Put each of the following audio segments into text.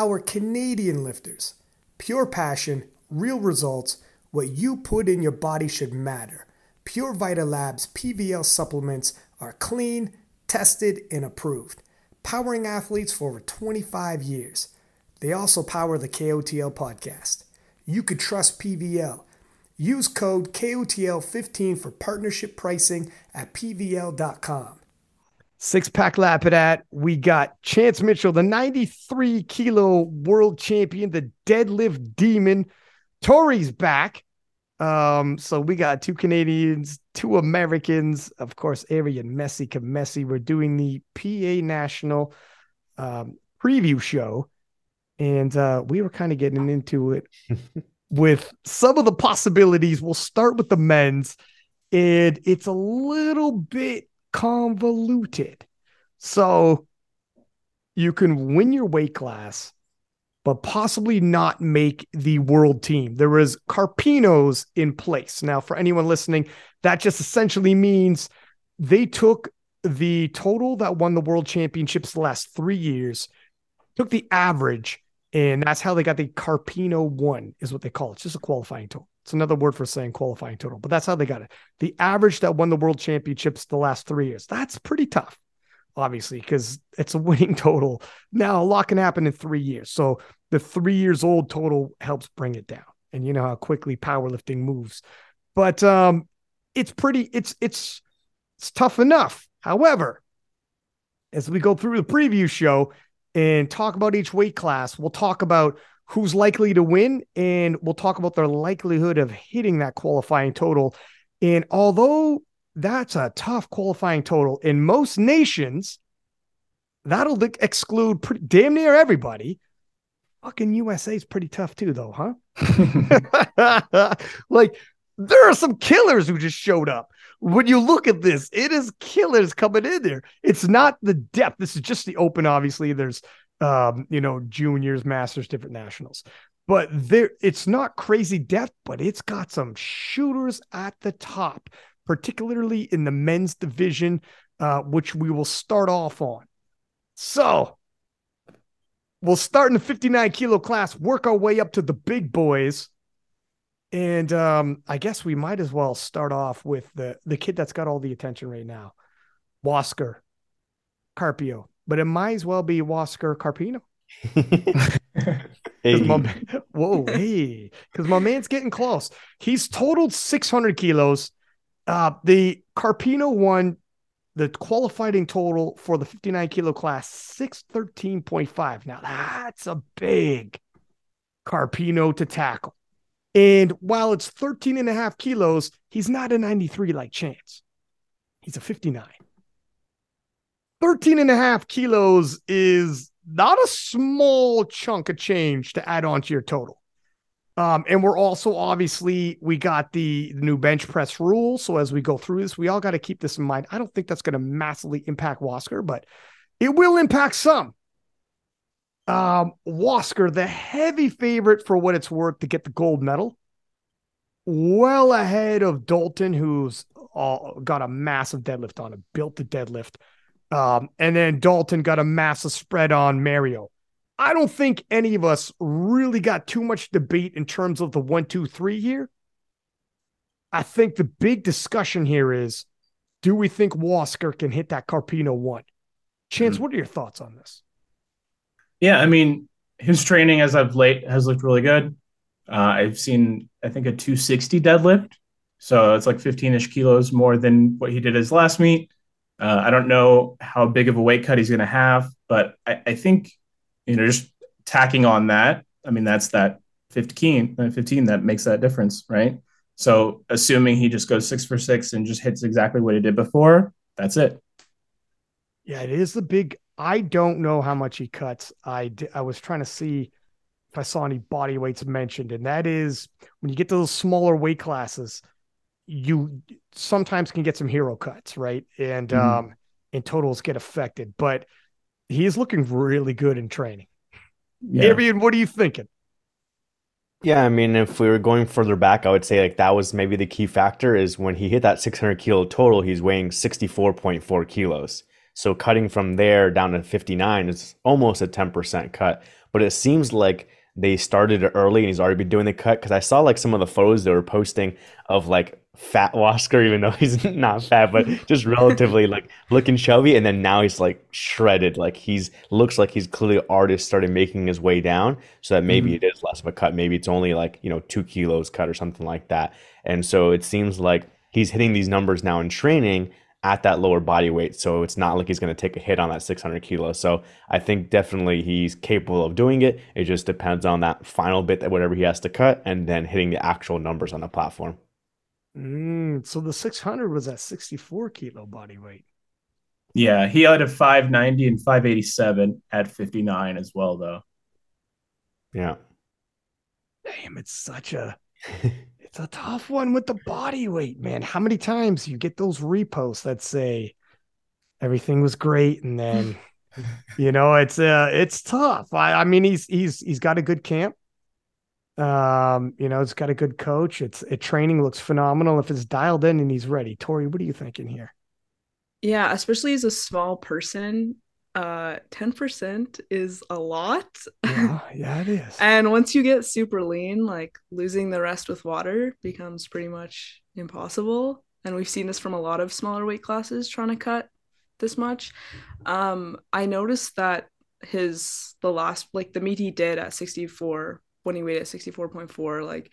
Our Canadian lifters, pure passion, real results, what you put in your body should matter. Pure Vita Labs PVL supplements are clean, tested, and approved, powering athletes for over 25 years. They also power the KOTL podcast. You could trust PVL. Use code KOTL15 for partnership pricing at PVL.com. Six pack lap it at. We got Chance Mitchell, the 93 kilo world champion, the deadlift demon. Tori's back. Um, so we got two Canadians, two Americans, of course, Ari and Messi Messi. We're doing the PA National um, preview show, and uh, we were kind of getting into it with some of the possibilities. We'll start with the men's, and it's a little bit convoluted. So you can win your weight class, but possibly not make the world team. There was Carpinos in place. Now, for anyone listening, that just essentially means they took the total that won the world championships the last three years, took the average, and that's how they got the Carpino one, is what they call it. It's just a qualifying total. It's another word for saying qualifying total, but that's how they got it. The average that won the world championships the last three years. That's pretty tough, obviously, because it's a winning total. Now, a lot can happen in three years. So the three years old total helps bring it down. And you know how quickly powerlifting moves. But um, it's pretty, it's it's it's tough enough. However, as we go through the preview show, and talk about each weight class. We'll talk about who's likely to win and we'll talk about their likelihood of hitting that qualifying total. And although that's a tough qualifying total in most nations, that'll exclude pretty, damn near everybody. Fucking USA is pretty tough too, though, huh? like there are some killers who just showed up when you look at this, it is killers coming in there. It's not the depth. This is just the open. Obviously, there's um, you know, juniors, masters, different nationals. But there it's not crazy depth, but it's got some shooters at the top, particularly in the men's division, uh, which we will start off on. So we'll start in the 59 kilo class, work our way up to the big boys. And um, I guess we might as well start off with the the kid that's got all the attention right now, Wasker Carpio, but it might as well be Wasker Carpino. hey. my, whoa, hey, because my man's getting close. He's totaled 600 kilos. Uh, the Carpino won the qualifying total for the 59 kilo class 613.5. Now that's a big Carpino to tackle. And while it's 13 and a half kilos, he's not a 93 like Chance. He's a 59. 13 and a half kilos is not a small chunk of change to add on to your total. Um, and we're also obviously we got the, new bench press rule. So as we go through this, we all got to keep this in mind. I don't think that's going to massively impact Wasker, but it will impact some. Um, Wasker, the heavy favorite for what it's worth to get the gold medal, well ahead of Dalton, who's uh, got a massive deadlift on him, built the deadlift. Um, and then Dalton got a massive spread on Mario. I don't think any of us really got too much debate in terms of the one, two, three here. I think the big discussion here is do we think Wasker can hit that Carpino one? Chance, mm-hmm. what are your thoughts on this? Yeah, I mean, his training as of late has looked really good. Uh, I've seen, I think, a 260 deadlift. So it's like 15 ish kilos more than what he did his last meet. Uh, I don't know how big of a weight cut he's going to have, but I, I, think, you know, just tacking on that, I mean, that's that 15, 15 that makes that difference, right? So assuming he just goes six for six and just hits exactly what he did before, that's it. Yeah, it is the big I don't know how much he cuts. I I was trying to see if I saw any body weights mentioned, and that is when you get to those smaller weight classes, you sometimes can get some hero cuts, right? And mm-hmm. um and totals get affected, but he is looking really good in training. Yeah. Arian, what are you thinking? Yeah, I mean, if we were going further back, I would say like that was maybe the key factor is when he hit that 600 kilo total, he's weighing 64.4 kilos. So cutting from there down to 59 is almost a 10% cut. But it seems like they started it early and he's already been doing the cut because I saw like some of the photos they were posting of like fat Wasker, even though he's not fat, but just relatively like looking chubby. And then now he's like shredded. Like he's looks like he's clearly artist started making his way down so that maybe mm-hmm. it is less of a cut. Maybe it's only like, you know, two kilos cut or something like that. And so it seems like he's hitting these numbers now in training at that lower body weight. So it's not like he's going to take a hit on that 600 kilos. So I think definitely he's capable of doing it. It just depends on that final bit that whatever he has to cut and then hitting the actual numbers on the platform. Mm, so the 600 was at 64 kilo body weight. Yeah, he had a 590 and 587 at 59 as well, though. Yeah. Damn, it's such a It's a tough one with the body weight, man. How many times you get those reposts that say everything was great and then you know it's uh it's tough. I, I mean he's he's he's got a good camp. Um, you know, it's got a good coach. It's it training looks phenomenal if it's dialed in and he's ready. Tori, what are you thinking here? Yeah, especially as a small person, uh 10% is a lot. Yeah, yeah it is. And once you get super lean like losing the rest with water becomes pretty much impossible. And we've seen this from a lot of smaller weight classes trying to cut this much. Um i noticed that his the last like the meet he did at 64 when he weighed at 64.4 like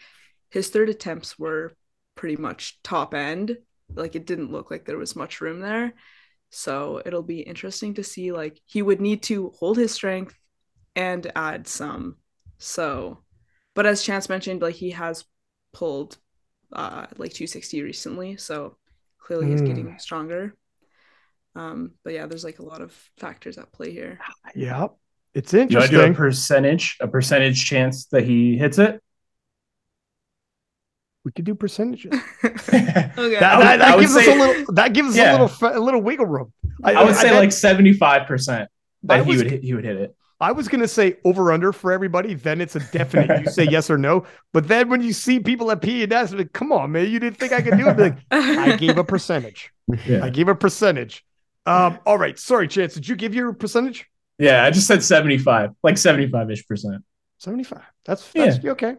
his third attempts were pretty much top end. Like it didn't look like there was much room there so it'll be interesting to see like he would need to hold his strength and add some. So but as Chance mentioned, like he has pulled uh like 260 recently, so clearly he's mm. getting stronger. Um, but yeah, there's like a lot of factors at play here. Yeah. It's interesting. Do I do a percentage, a percentage chance that he hits it? We could do percentages. okay. That, that, that gives say, us a little. That gives yeah. us a little a little wiggle room. I, I would I, say like seventy five percent that was, he would hit, he would hit it. I was gonna say over under for everybody. Then it's a definite. you say yes or no. But then when you see people at P and S, like, come on, man, you didn't think I could do it. Like, I gave a percentage. Yeah. I gave a percentage. Um, all right. Sorry, Chance. Did you give your percentage? Yeah, I just said seventy five, like seventy five ish percent. Seventy five. That's that's yeah. okay.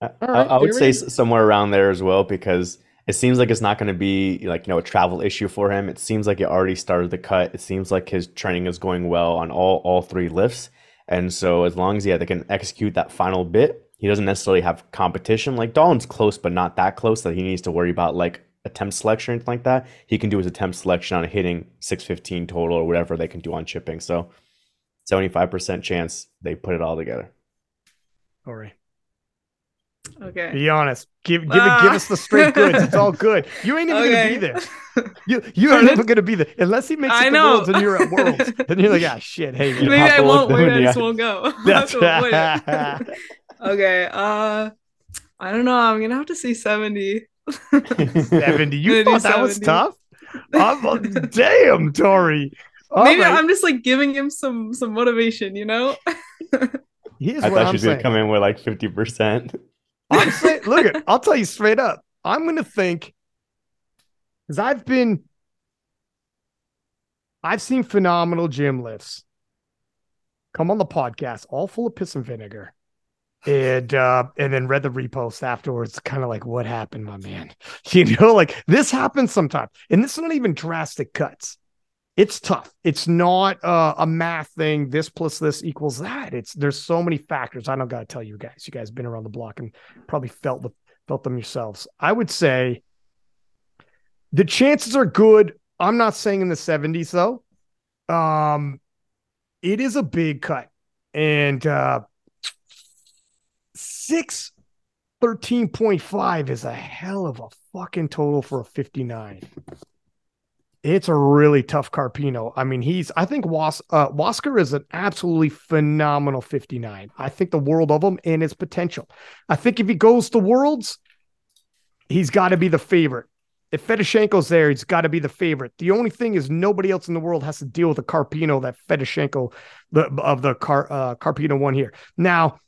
I, I, would say somewhere around there as well because it seems like it's not going to be like you know a travel issue for him. It seems like it already started the cut. It seems like his training is going well on all all three lifts, and so as long as yeah they can execute that final bit, he doesn't necessarily have competition. Like Dalton's close, but not that close that he needs to worry about like attempt selection or anything like that. He can do his attempt selection on hitting six fifteen total or whatever they can do on chipping. So seventy five percent chance they put it all together. All right. Okay. Be honest. Give give it, give us the straight goods. It's all good. You ain't even okay. gonna be there. You you ain't even gonna be there unless he makes it I the know. worlds and you're at worlds. then you're like, ah, shit. Hey, maybe I won't. Maybe I just won't go. okay. Uh, I don't know. I'm gonna have to say seventy. seventy. You thought that was tough? I'm, damn, Tori. All maybe right. I'm just like giving him some some motivation. You know. Here's I thought she was gonna come in with like fifty percent. I'm saying, look at, I'll tell you straight up. I'm going to think because I've been, I've seen phenomenal gym lifts come on the podcast, all full of piss and vinegar, and uh, and then read the repost afterwards. Kind of like, what happened, my man? You know, like this happens sometimes, and this is not even drastic cuts it's tough. It's not uh, a math thing. This plus this equals that. It's there's so many factors. I don't got to tell you guys. You guys been around the block and probably felt the, felt them yourselves. I would say the chances are good. I'm not saying in the 70s though. Um, it is a big cut, and uh, six 13.5 is a hell of a fucking total for a 59 it's a really tough Carpino. I mean, he's I think Was uh, Wasker is an absolutely phenomenal 59. I think the world of him and his potential. I think if he goes to worlds, he's got to be the favorite. If Fedosienko's there, he's got to be the favorite. The only thing is nobody else in the world has to deal with the Carpino that Fedosienko the of the Car uh, Carpino one here. Now,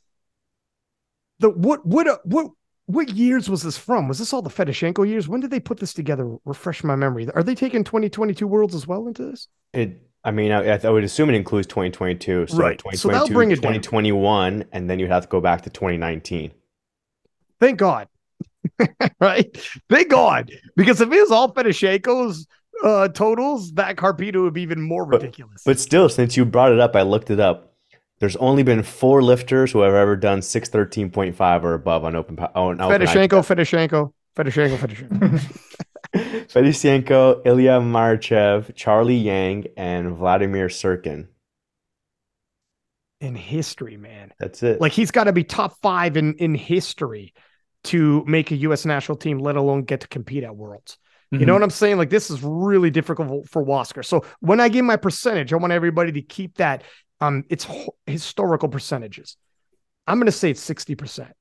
the what what what what years was this from? Was this all the Fedosienko years? When did they put this together? Refresh my memory. Are they taking 2022 Worlds as well into this? It. I mean, I, I would assume it includes 2022. So Right. So that'll bring it down. 2021, and then you'd have to go back to 2019. Thank God. right? Thank God. Because if it was all Fedosienko's uh, totals, that Carpino would be even more But- ridiculous. But still, since you brought it up, I looked it up. There's only been four lifters who have ever done 613.5 or above on open. po- On open Fedosienko, Fedosienko, Fedosienko, Fedosienko. Fedosienko, Ilya Marchev, Charlie Yang, and Vladimir Sirkin. In history, man. That's it. Like he's got to be top five in in history to make a U.S. national team, let alone get to compete at Worlds. You Mm-hmm. know what I'm saying? Like this is really difficult for Wasker. So when I give my percentage, I want everybody to keep that. Um, it's historical percentages. I'm going to say it's sixty percent.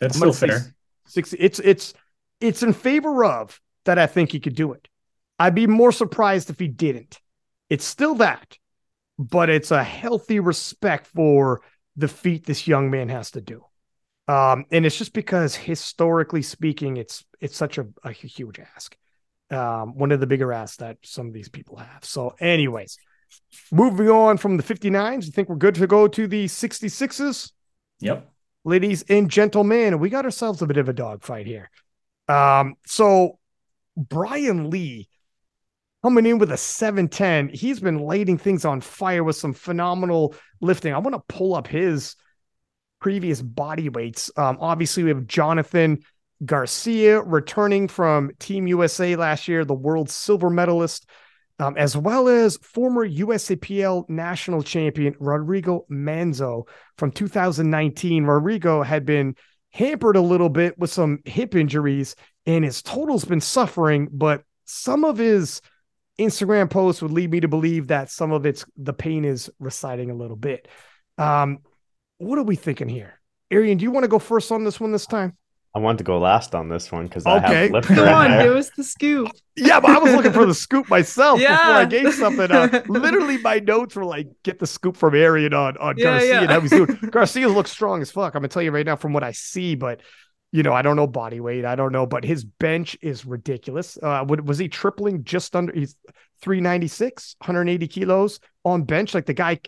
That's still fair. 60 it's it's it's in favor of that I think he could do it. I'd be more surprised if he didn't. It's still that, but it's a healthy respect for the feat this young man has to do. Um, and it's just because historically speaking, it's it's such a, a huge ask. Um, one of the bigger asks that some of these people have. So, anyways, moving on from the 59s, you think we're good to go to the 66s? Yep. ladies and gentlemen, we got ourselves a bit of a dogfight here. Um, so Brian Lee coming in with a 710. He's been lighting things on fire with some phenomenal lifting. I want to pull up his previous body weights. Um, obviously, we have Jonathan Garcia returning from Team USA last year, the world silver medalist, um, as well as former USAPL national champion Rodrigo Manzo from 2019. Rodrigo had been hampered a little bit with some hip injuries, and his total's been suffering, but some of his Instagram posts would lead me to believe that some of it's the pain is reciting a little bit. Um, what are we thinking here? Arian, do you want to go first on this one this time? I want to go last on this one because I Okay. have lifter Come on, there. give us the scoop. Yeah, but I was looking for the scoop myself before I gave something up. Literally, my notes were like, "Get the scoop from Arian on on Yeah, Garcia yeah. and how he's doing." Garcia looks strong as fuck. I'm gonna tell you right now from what I see, but you know, I don't know body weight. I don't know, but his bench is ridiculous. Uh, was he tripling just under? He's 396, 180 kilos on bench. Like the guy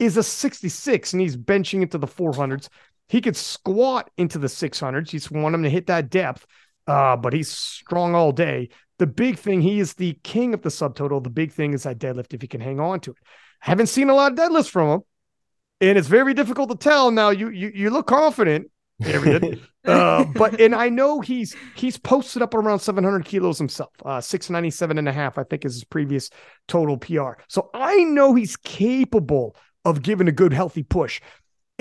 is a 66 and he's benching into the 400s. He could squat into the 600s. You just want him to hit that depth, uh, but he's strong all day. The big thing, he is the king of the subtotal. The big thing is that deadlift if he can hang on to it. I haven't seen a lot of deadlifts from him, and it's very difficult to tell. Now you you you look confident, Arian. uh, but and I know he's he's posted up around 700 kilos himself. Uh, 697 and a half, I think, is his previous total PR. So I know he's capable of giving a good healthy push.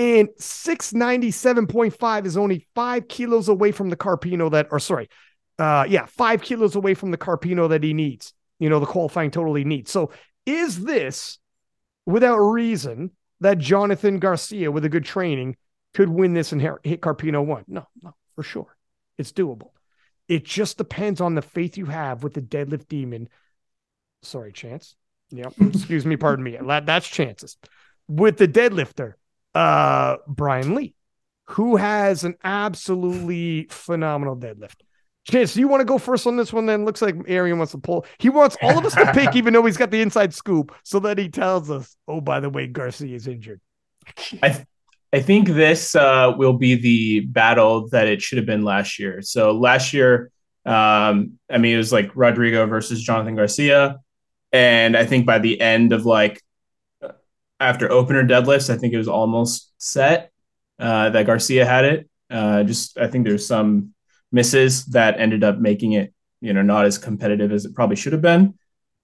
And 697.5 is only five kilos away from the Carpino that, or sorry, uh, yeah, five kilos away from the Carpino that he needs, you know, the qualifying total he needs. So is this without reason that Jonathan Garcia with a good training could win this and hit Carpino one? No, no, for sure. It's doable. It just depends on the faith you have with the deadlift demon. Sorry, Chance. Yep. Excuse me. Pardon me. That's chances. With the deadlifter, uh, Brian Lee, who has an absolutely phenomenal deadlift. Chance, do you want to go first on this one? Then looks like Arian wants to pull. He wants all of us to pick, even though he's got the inside scoop, so that he tells us, "Oh, by the way, Garcia is injured." I think this uh, will be the battle that it should have been last year. So last year, um, I mean, it was like Rodrigo versus Jonathan Garcia, and I think by the end of like after opener deadlifts, I think it was almost set uh, that Garcia had it. Uh, just I think there's some misses that ended up making it, you know, not as competitive as it probably should have been.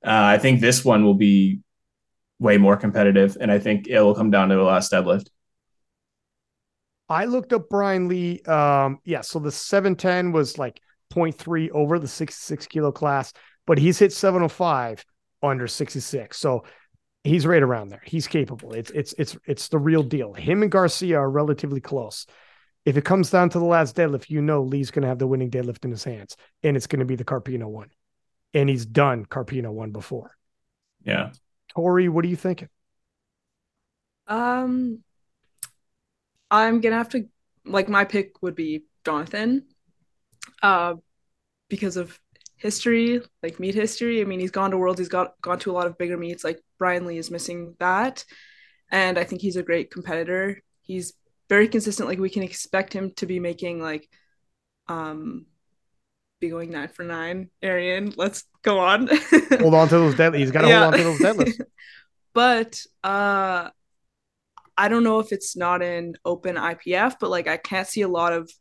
Uh, I think this one will be way more competitive, and I think it will come down to the last deadlift. I looked up Brian Lee. Um, yeah, so the 710 was like 0.3 over the 66 kilo class, but he's hit 705 under 66. So he's right around there. He's capable. It's it's it's it's the real deal. Him and Garcia are relatively close. If it comes down to the last deadlift, you know Lee's going to have the winning deadlift in his hands, and it's going to be the Carpino one. And he's done Carpino one before. Yeah. Tori, what are you thinking? Um, I'm gonna have to like my pick would be Jonathan, uh, because of history, like meet history. I mean, he's gone to worlds, he's got gone to a lot of bigger meets. Like Brian Lee is missing that, and I think he's a great competitor. He's very consistent. Like we can expect him to be making like, um, be going nine for nine. Arian, let's go on. hold on to those deadlifts. He's got to yeah. hold on to those deadlifts. but uh, I don't know if it's not in open IPF, but like I can't see a lot of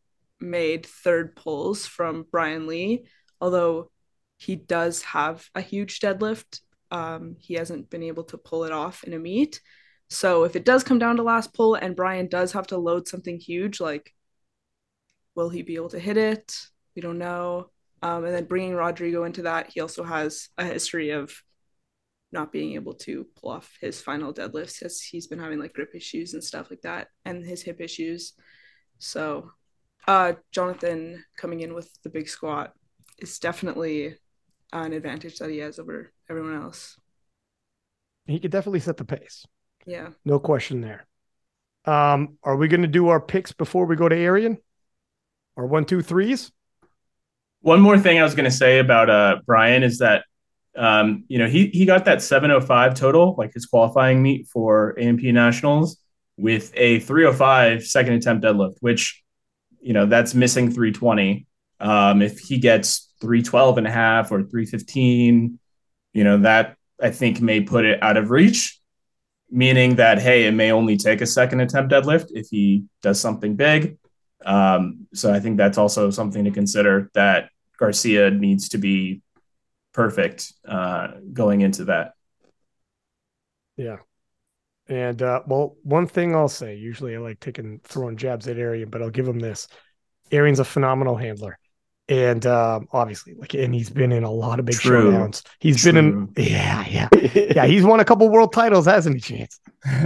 made third pulls from Brian Lee, although he does have a huge deadlift. Um, he hasn't been able to pull it off in a meet. So if it does come down to last pull and Brian does have to load something huge, like will he be able to hit it? We don't know. Um, and then bringing Rodrigo into that, he also has a history of not being able to pull off his final deadlifts as he's been having like grip issues and stuff like that and his hip issues. So uh, Jonathan coming in with the big squat is definitely an advantage that he has over everyone else. He could definitely set the pace. Yeah. No question there. Um, are we going to do our picks before we go to Arian? Or one, two, threes? One more thing I was going to say about uh, Brian is that um, you know he he got that 705 total, like his qualifying meet for AMP Nationals, with a 305 second attempt deadlift, which you know that's missing 320. Um, if he gets 312 and a half or 315, you know that I think may put it out of reach meaning that hey, it may only take a second attempt deadlift if he does something big. Um, so I think that's also something to consider that Garcia needs to be perfect uh, going into that. Yeah. And uh, well, one thing I'll say, usually I like taking throwing jabs at Arian, but I'll give him this. Arian's a phenomenal handler and um, obviously like and he's been in a lot of big True. showdowns. He's True. been in yeah yeah. Yeah he's won a couple world titles hasn't he chance?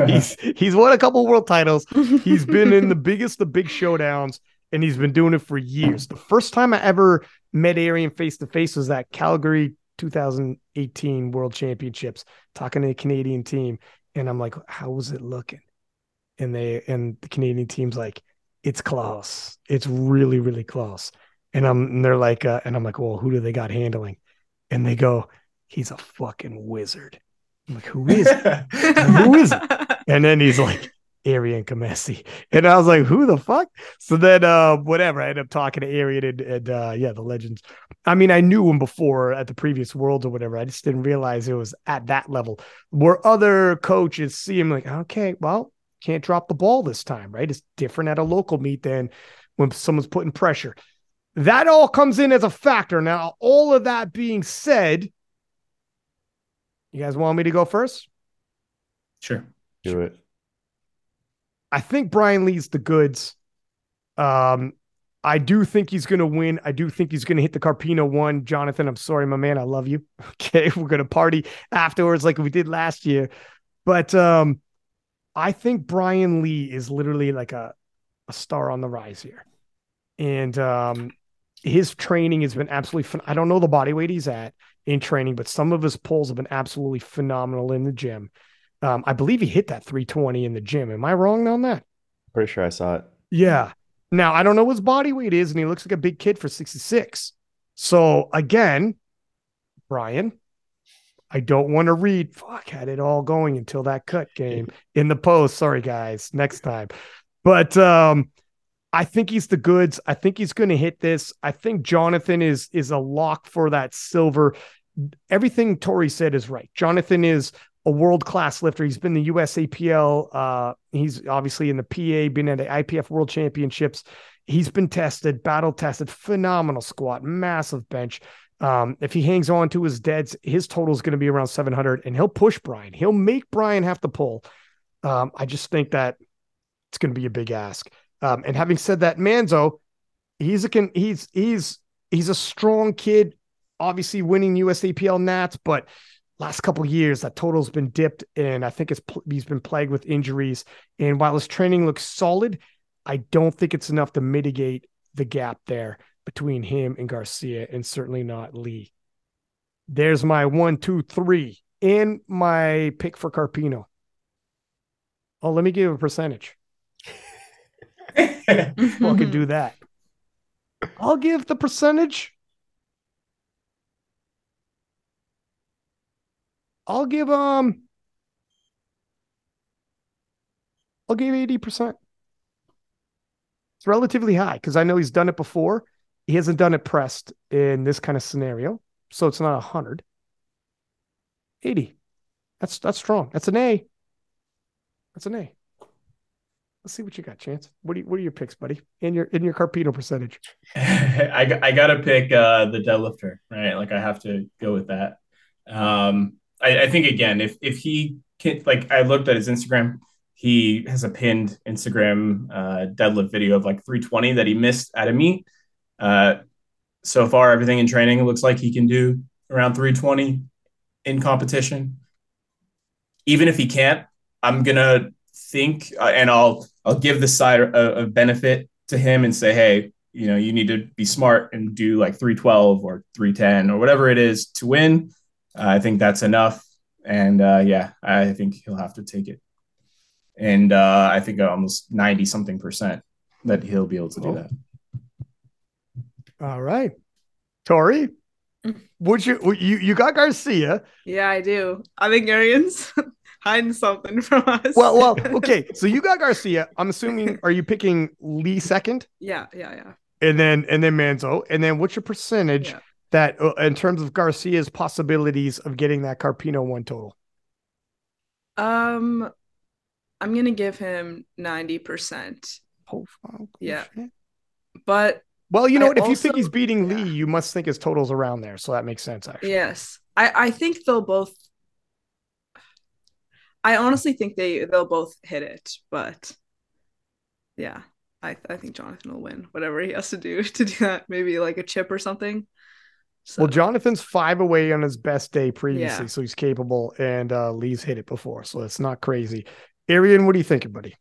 He's he's won a couple world titles. He's been in the biggest of big showdowns and he's been doing it for years. The first time i ever met arian face to face was that calgary 2018 world championships talking to the canadian team and i'm like how was it looking? And they and the canadian team's like it's close. It's really really close and I'm and they're like, uh, and I'm like, well, who do they got handling? And they go, he's a fucking wizard. I'm like, who is it? who is it? And then he's like, Arian Comessi. And I was like, who the fuck? So then uh whatever. I ended up talking to Arian and, and uh yeah, the legends. I mean, I knew him before at the previous worlds or whatever. I just didn't realize it was at that level. Where other coaches see him like, okay, well, can't drop the ball this time, right? It's different at a local meet than when someone's putting pressure. That all comes in as a factor. Now, all of that being said, you guys want me to go first? Sure. Do it. I think Brian Lee's the goods. Um, I do think he's going to win. I do think he's going to hit the Carpino one. Jonathan, I'm sorry, my man. I love you. Okay. We're going to party afterwards like we did last year. But um, I think Brian Lee is literally like a, a star on the rise here. And um, his training has been absolutely fun. I don't know the body weight he's at in training, but some of his pulls have been absolutely phenomenal in the gym. Um, I believe he hit that 320 in the gym. Am I wrong on that? Pretty sure I saw it. Yeah. Now I don't know what his body weight is, and he looks like a big kid for 66. So again, Brian, I don't want to read. Fuck, had it all going until that cut game in the post. Sorry, guys. Next time. But um, I think he's the goods. I think he's going to hit this. I think Jonathan is is a lock for that silver. Everything Tori said is right. Jonathan is a world class lifter. He's been the USAPL. Uh, he's obviously in the PA, been at the IPF World Championships. He's been tested, battle tested, phenomenal squat, massive bench. Um, if he hangs on to his deads, his total is going to be around 700, and he'll push Brian. He'll make Brian have to pull. Um, I just think that it's going to be a big ask. Um, and having said that, Manzo, he's a he's he's he's a strong kid, obviously winning USAPL Nats, but last couple years that total's been dipped, and I think it's he's been plagued with injuries. And while his training looks solid, I don't think it's enough to mitigate the gap there between him and Garcia, and certainly not Lee. There's my one, two, three, and my pick for Carpino. Oh, let me give a percentage. Fucking do that. I'll give the percentage. I'll give um I'll give 80%. It's relatively high because I know he's done it before. He hasn't done it pressed in this kind of scenario. So it's not a hundred. 80. That's that's strong. That's an A. That's an A. Let's see what you got, Chance. What do you, what are your picks, buddy? In your in your Carpino percentage. I I gotta pick uh, the deadlifter, right? Like I have to go with that. Um, I, I think again, if if he can, like, I looked at his Instagram. He has a pinned Instagram uh, deadlift video of like 320 that he missed at a meet. Uh, so far, everything in training looks like he can do around 320 in competition. Even if he can't, I'm gonna think, uh, and I'll I'll give the side a, a benefit to him and say, hey, you know, you need to be smart and do like 312 or 310 or whatever it is to win. Uh, I think that's enough. And uh, yeah, I think he'll have to take it. And uh, I think almost 90 something percent that he'll be able to do that. All right. Tori, would you you you got Garcia? Yeah, I do. I think Arian's hiding something from us. Well, well, okay. So you got Garcia. I'm assuming are you picking Lee second? yeah, yeah, yeah. and then and then Manzo, and then what's your percentage Yeah. that uh, in terms of Garcia's possibilities of getting that Carpino one total? Um, I'm gonna give him ninety percent, Oh, fuck, Yeah. shit. but Well, you know I what? If you think he's beating yeah. Lee, you must think his totals around there. So that makes sense, actually. yes, I I think they'll both. I honestly think they they'll both hit it, but yeah, I I think Jonathan will win whatever he has to do to do that. Maybe like a chip or something. So, Well, Jonathan's five away on his best day previously, Yeah. so he's capable, and uh, Lee's hit it before, so it's not crazy. Arian, what are you thinking, buddy?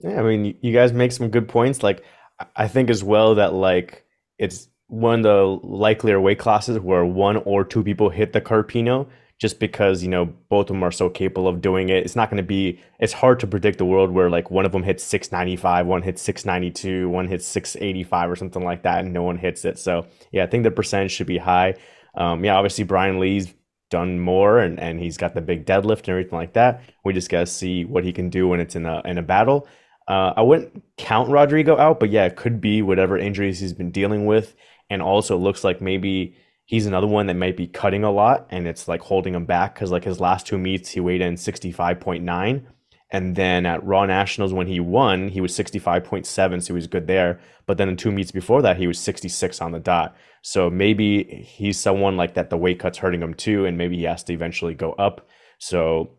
Yeah, I mean, you guys make some good points. Like, I- I think as well that like it's one of the likelier weight classes where one or two people hit the Carpino, just because you know both of them are so capable of doing it. It's not going to be. It's hard to predict the world where like one of them hits 695, one hits 692, one hits 685 or something like that, and no one hits it. So yeah, I think the percentage should be high. Um, yeah, obviously Brian Lee's done more and, and he's got the big deadlift and everything like that. We just gotta see what he can do when it's in a in a battle. Uh, I wouldn't count Rodrigo out, but yeah, it could be whatever injuries he's been dealing with, and also looks like maybe he's another one that might be cutting a lot, and it's like holding him back because like his last two meets he weighed in sixty five point nine, and then at Raw Nationals when he won he was sixty five point seven, so he was good there. But then in two meets before that he was sixty six on the dot. So maybe he's someone like that. The weight cut's hurting him too, and maybe he has to eventually go up. So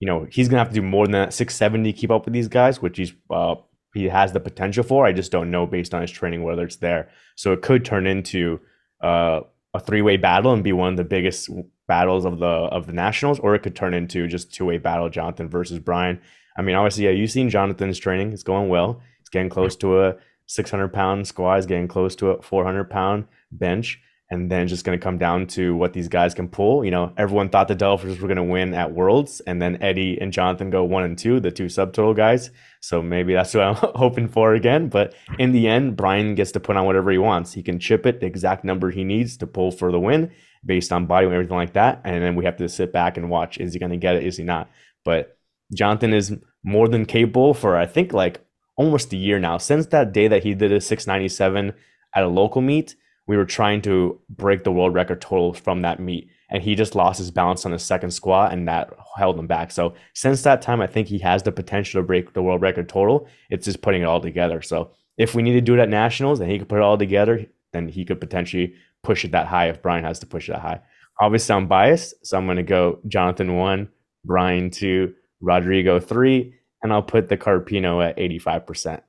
you know he's gonna have to do more than that 670 to keep up with these guys which he's uh he has the potential for i just don't know based on his training whether it's there so it could turn into uh a three-way battle and be one of the biggest battles of the of the nationals or it could turn into just two-way battle jonathan versus brian i mean obviously yeah you've seen jonathan's training. It's going well. It's getting close to a 600 pound squat is getting close to a 400 pound bench and then just going to come down to what these guys can pull. You know, everyone thought the deadlifters were going to win at Worlds, and then Eddie and Jonathan go one and two, the two subtotal guys. So maybe that's what I'm hoping for again. But in the end, Brian gets to put on whatever he wants. He can chip it the exact number he needs to pull for the win based on body and everything like that. And then we have to sit back and watch: is he going to get it? Is he not? But Jonathan is more than capable for I think like almost a year now since that day that he did a 697 at a local meet we were trying to break the world record total from that meet and he just lost his balance on his second squat and that held him back. So since that time i think he has the potential to break the world record total. It's just putting it all together. So if we need to do it at nationals and he could put it all together then he could potentially push it that high if brian has to push it that high. Obviously i'm biased so i'm going to go jonathan 1 brian 2 rodrigo 3 and i'll put the carpino at 85%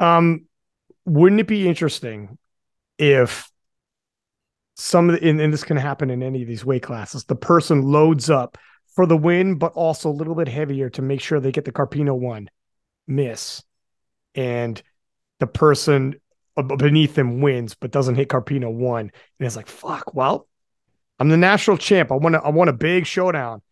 Um, wouldn't it be interesting if some the, and, and this can happen in any of these weight classes, the person loads up for the win, but also a little bit heavier to make sure they get the Carpino one miss, and the person beneath them wins but doesn't hit Carpino one, and it's like fuck. Well, I'm the national champ. I want to. I want a big showdown.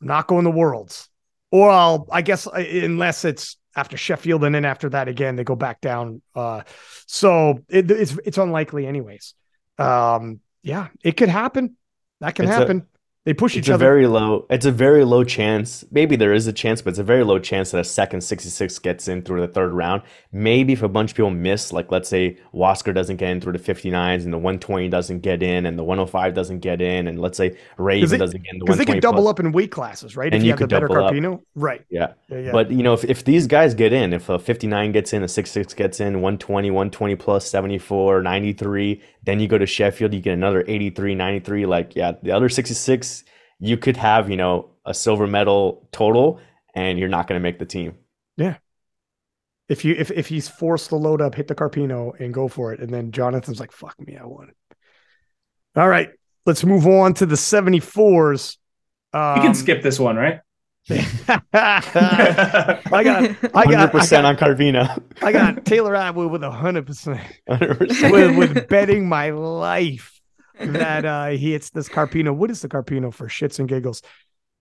I'm not going to worlds, or I'll. I guess uh, unless it's after Sheffield, and then after that again they go back down. Uh, so it, it's it's unlikely, anyways. Um, yeah, it could happen. That can It's happen. They push It's each a other. very low. It's a very low chance. Maybe there is a chance, but it's a very low chance that a second 66 gets in through the third round. Maybe if a bunch of people miss, like let's say Wasker doesn't get in through the 59s, and the 120 doesn't get in, and the 105 doesn't get in, and let's say Raven doesn't get in the because they 120 could double plus. up in weight classes, right? And if you you have the better double up. Carpino, right? Yeah. Yeah, yeah. But you know, if, if these guys get in, if a 59 gets in, a 66 gets in, 120, 120 plus 74, 93, then you go to Sheffield, you get another 83, 93. Like, yeah, the other 66, you could have, you know, a silver medal total, and you're not going to make the team. Yeah. If you if if he's forced to load up, hit the Carpino and go for it, and then Jonathan's like, "Fuck me, I won it." All right, let's move on to the 74s. Um, You can skip this one, right? I got, I got, 100% got, on Carpino. I got Taylor Atwood with hundred percent 100%. with, with betting my life that uh, he hits this Carpino. What is the Carpino for shits and giggles?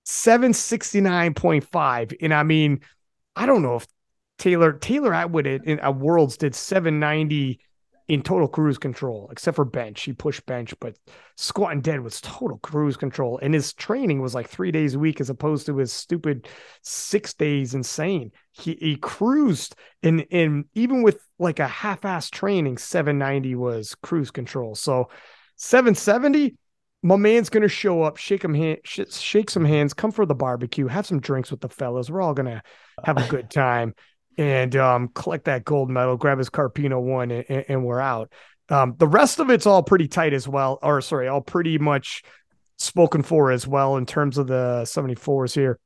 769.5. And I mean, I don't know if Taylor Taylor Atwood in, in at Worlds did 790 in total cruise control, except for bench. He pushed bench, but squat and dead was total cruise control. And his training was like three days a week as opposed to his stupid six days insane. He he cruised and and even with like a half-ass training, 790 was cruise control. So 770, my man's gonna show up, shake him hand, sh- shake some hands, come for the barbecue, have some drinks with the fellas. We're all gonna have a good time and um, collect that gold medal, grab his Carpino one, and, and- we're out. Um, the rest of it's all pretty tight as well, or sorry, all pretty much spoken for as well in terms of the 74s here.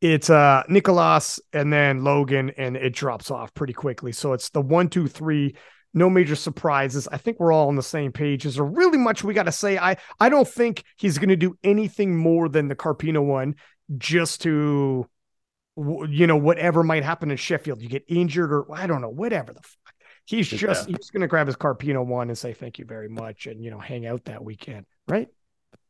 It's uh Nicolas and then Logan, and it drops off pretty quickly. So it's the one, two, three. No major surprises. I think we're all on the same page. Is there really much we got to say? I I don't think he's going to do anything more than the Carpino one, just to you know, whatever might happen in Sheffield, you get injured or I don't know, whatever the fuck. He's just Yeah. he's gonna grab his Carpino one and say thank you very much and you know hang out that weekend, right?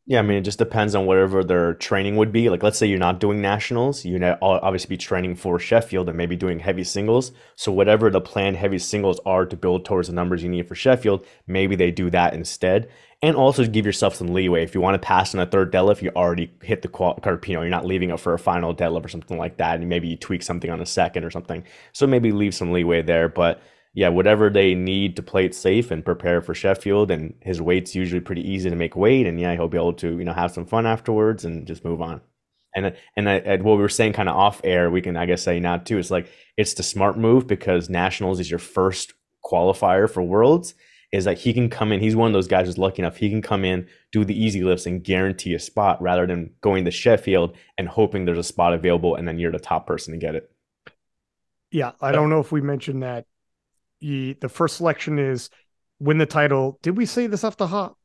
Yeah, I mean, it just depends on whatever their training would be. Like, let's say you're not doing nationals, you know, obviously be training for Sheffield and maybe doing heavy singles. So whatever the planned heavy singles are to build towards the numbers you need for Sheffield, maybe they do that instead. And also give yourself some leeway. If you want to pass on a third deadlift, you already hit the Carpino. You're not leaving it for a final deadlift or something like that. And maybe you tweak something on a second or something. So maybe leave some leeway there. But yeah, whatever they need to play it safe and prepare for Sheffield, and his weight's usually pretty easy to make weight, and yeah, he'll be able to you know have some fun afterwards and just move on. And and, I, and what we were saying kind of off air, we can I guess say now too. It's like it's the smart move because nationals is your first qualifier for worlds. Is that he can come in? He's one of those guys who's lucky enough. He can come in, do the easy lifts, and guarantee a spot rather than going to Sheffield and hoping there's a spot available, and then you're the top person to get it. Yeah, I don't know if we mentioned that. He, the first selection is win the title. Did we say this off the hop?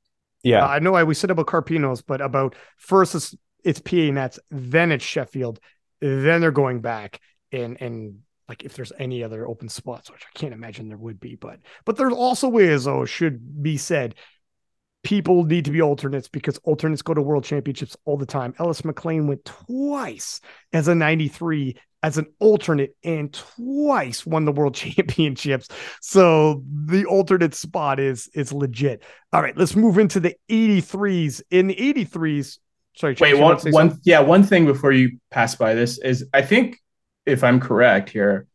Yeah, Uh, I know I we said about Carpinos, but about first it's, it's PA Nats, then it's Sheffield, then they're going back and and like if there's any other open spots, which I can't imagine there would be, but but there also is, oh, should be said. People need to be alternates because alternates go to world championships all the time. Ellis McLean went twice as a 93 as an alternate and twice won the world championships. So the alternate spot is is legit. All right, let's move into the 83s. In the 83s, sorry, Chase, Wait, one, one, yeah, one thing before you pass by this is I think if I'm correct here,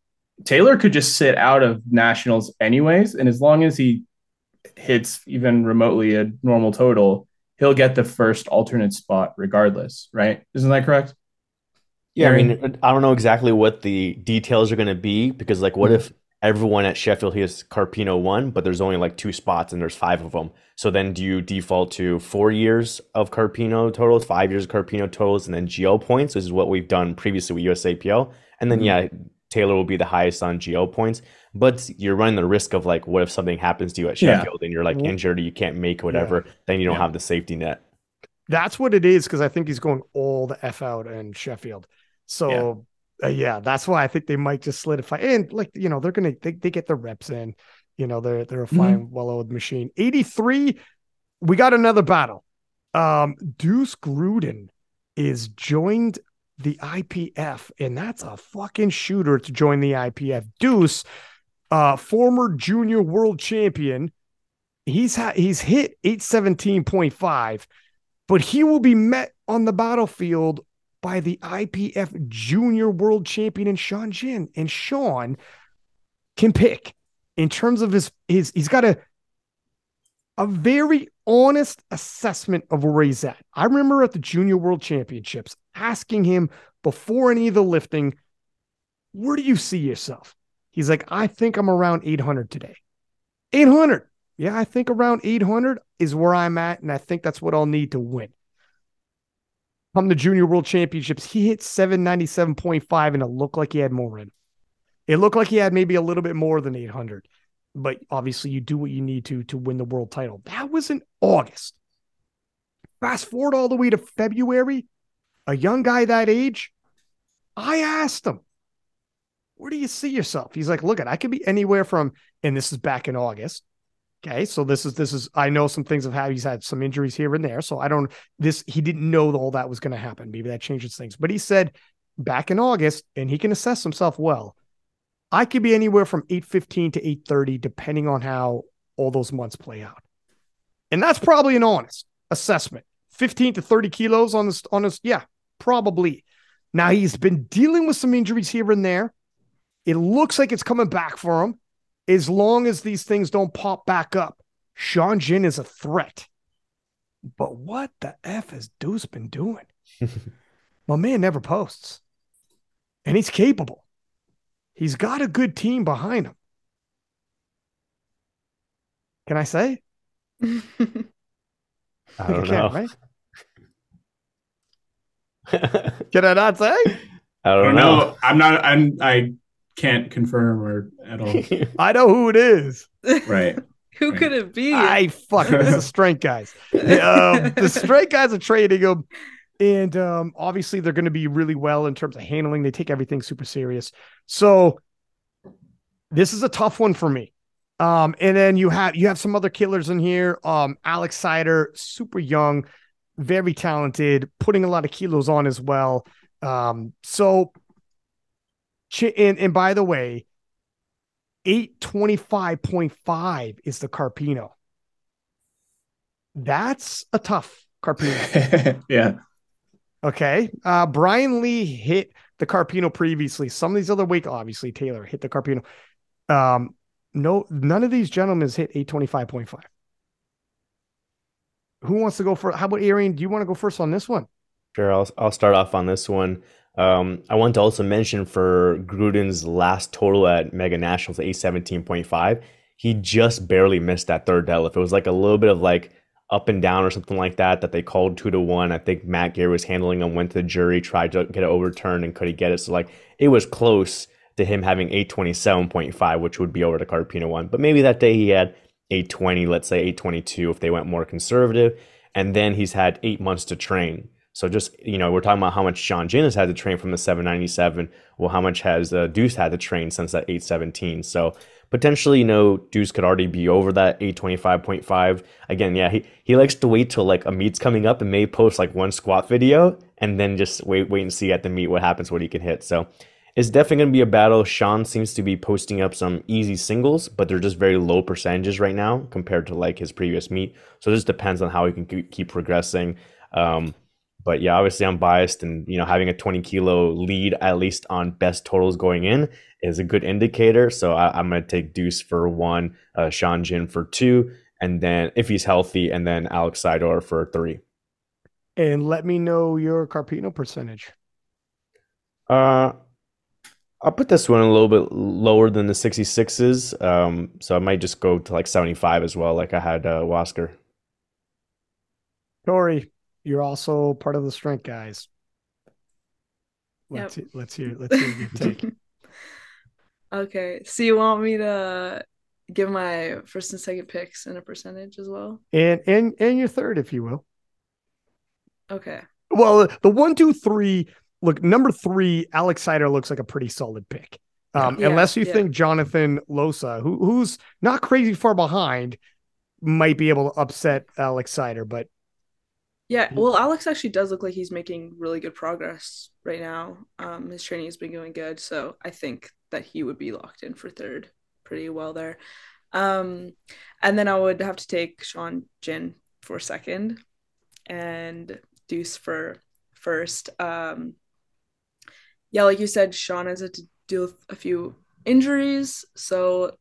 Taylor could just sit out of nationals anyways, and as long as he hits even remotely a normal total, he'll get the first alternate spot regardless, right? Isn't that correct? Yeah, I mean, I don't know exactly what the details are going to be because, like, what if everyone at Sheffield has Carpino one, but there's only like two spots and there's five of them? So then do you default to four years of Carpino totals, five years of Carpino totals, and then GL points? This is what we've done previously with USAPL. And then, Mm-hmm. yeah, Taylor will be the highest on GL points, but you're running the risk of like, what if something happens to you at Yeah. Sheffield and you're like injured or you can't make whatever? Then you don't Yeah. have the safety net. That's what it is because I think he's going all the f out in Sheffield. So uh, yeah, that's why I think they might just solidify and like you know they're gonna they, they get the reps in. You know they're they're a fine well-oiled machine. Eighty three, we got another battle. Um, Deuce Gruden is joined the IPF, and that's a fucking shooter to join the IPF. Deuce, uh, former junior world champion, he's ha- he's hit 817.5, but he will be met on the battlefield by the IPF junior world champion in Sean Jin. And Sean can pick in terms of his his he's got a a very honest assessment of where he's at. I remember at the Junior World Championships asking him before any of the lifting, where do you see yourself? He's like, I think I'm around 800 today. 800. Yeah, I think around 800 is where I'm at. And I think that's what I'll need to win. Come the Junior World Championships, he hit 797.5 and it looked like he had more in. It looked like he had maybe a little bit more than 800 but obviously you do what you need to to win the world title. That was in August. Fast forward all the way to February, a young guy that age, I asked him, where do you see yourself? He's like, look, at I could be anywhere from, and this is back in August. Okay. So this is, this is, I know some things have had, he's had some injuries here and there. So I don't, this, he didn't know all that was going to happen. Maybe that changes things. But he said back in August, and he can assess himself well. I could be anywhere from 815 to 830, depending on how all those months play out. And that's probably an honest assessment. 15 to 30 kilos on this, on this. Yeah, probably. Now he's been dealing with some injuries here and there. It looks like it's coming back for him. As long as these things don't pop back up, Sean Jin is a threat. But what the F has Deuce been doing? My man never posts. And he's capable. He's got a good team behind him. Can I say? I don't can, know. right? Can I not say? I I don't don't know. know. I'm not. I'm. I can't confirm or at all. I know who it is. right. Who Right. could it be? I fuck it's the strength guys. Um, the strength guys are trading him, and um, obviously they're going to be really well in terms of handling. They take everything super serious. So this is a tough one for me. Um, and then you have you have some other killers in here. Um, Alex Sider, super young, very talented, putting a lot of kilos on as well. Um, so and and by the way, 825.5 is the Carpino. That's a tough Carpino. yeah. Okay. Uh, Brian Lee hit the Carpino previously. Some of these other weight, obviously, Taylor hit the Carpino. Um, no, none of these gentlemen has hit 825.5. Who wants to go for how about Arian? Do you want to go first on this one? Sure, I'll I'll start off on this one. Um, I want to also mention for Gruden's last total at Mega Nationals, eight seventeen point five. He just barely missed that third deadlift. It was like a little bit of like up and down or something like that that they called two to one. I think Matt Gary was handling him, went to the jury, tried to get it overturned and couldn't get it. So like it was close to him having eight twenty seven point five, which would be over the Carpino one. But maybe that day he had eight twenty, let's say eight twenty two if they went more conservative. And then he's had eight months to train. So just you know, we're talking about how much Sean Jin has had to train from the 797. Well, how much has uh, Deuce had to train since that 817? So potentially, you know, Deuce could already be over that 825.5. Again, yeah, he he likes to wait till like a meet's coming up and may post like one squat video and then just wait wait and see at the meet what happens, what he can hit. So it's definitely going to be a battle. Sean seems to be posting up some easy singles, but they're just very low percentages right now compared to like his previous meet. So it just depends on how he can keep- progressing. Um, but yeah, obviously I'm biased, and you know having a 20 kilo lead at least on best totals going in is a good indicator. So I, I'm gonna take Deuce for one, uh, Sean Jin for two, and then if he's healthy, and then Alex Sidor for three. And let me know your Carpino percentage. Uh, I'll put this one a little bit lower than the 66s. Um, so I might just go to like 75 as well, like I had uh, Wasker. Tori, you're also part of the strength guys. Let's let's hear let's hear your take. okay. So you want me to give my first and second picks in a percentage as well? and and and your third, if you will. Okay. Well, the one, two, three. Look, number three, Alex Sider looks like a pretty solid pick. Um, Yeah, unless you yeah. think Jonathan Losa, who who's not crazy far behind, might be able to upset Alex Sider. But Yeah, well, Alex actually does look like he's making really good progress right now. Um, his training has been going good, so I think that he would be locked in for third pretty well there. Um, and then I would have to take Sean Jin for second, and Deuce for first. Um, yeah, like you said, Sean has had to deal with a few injuries, so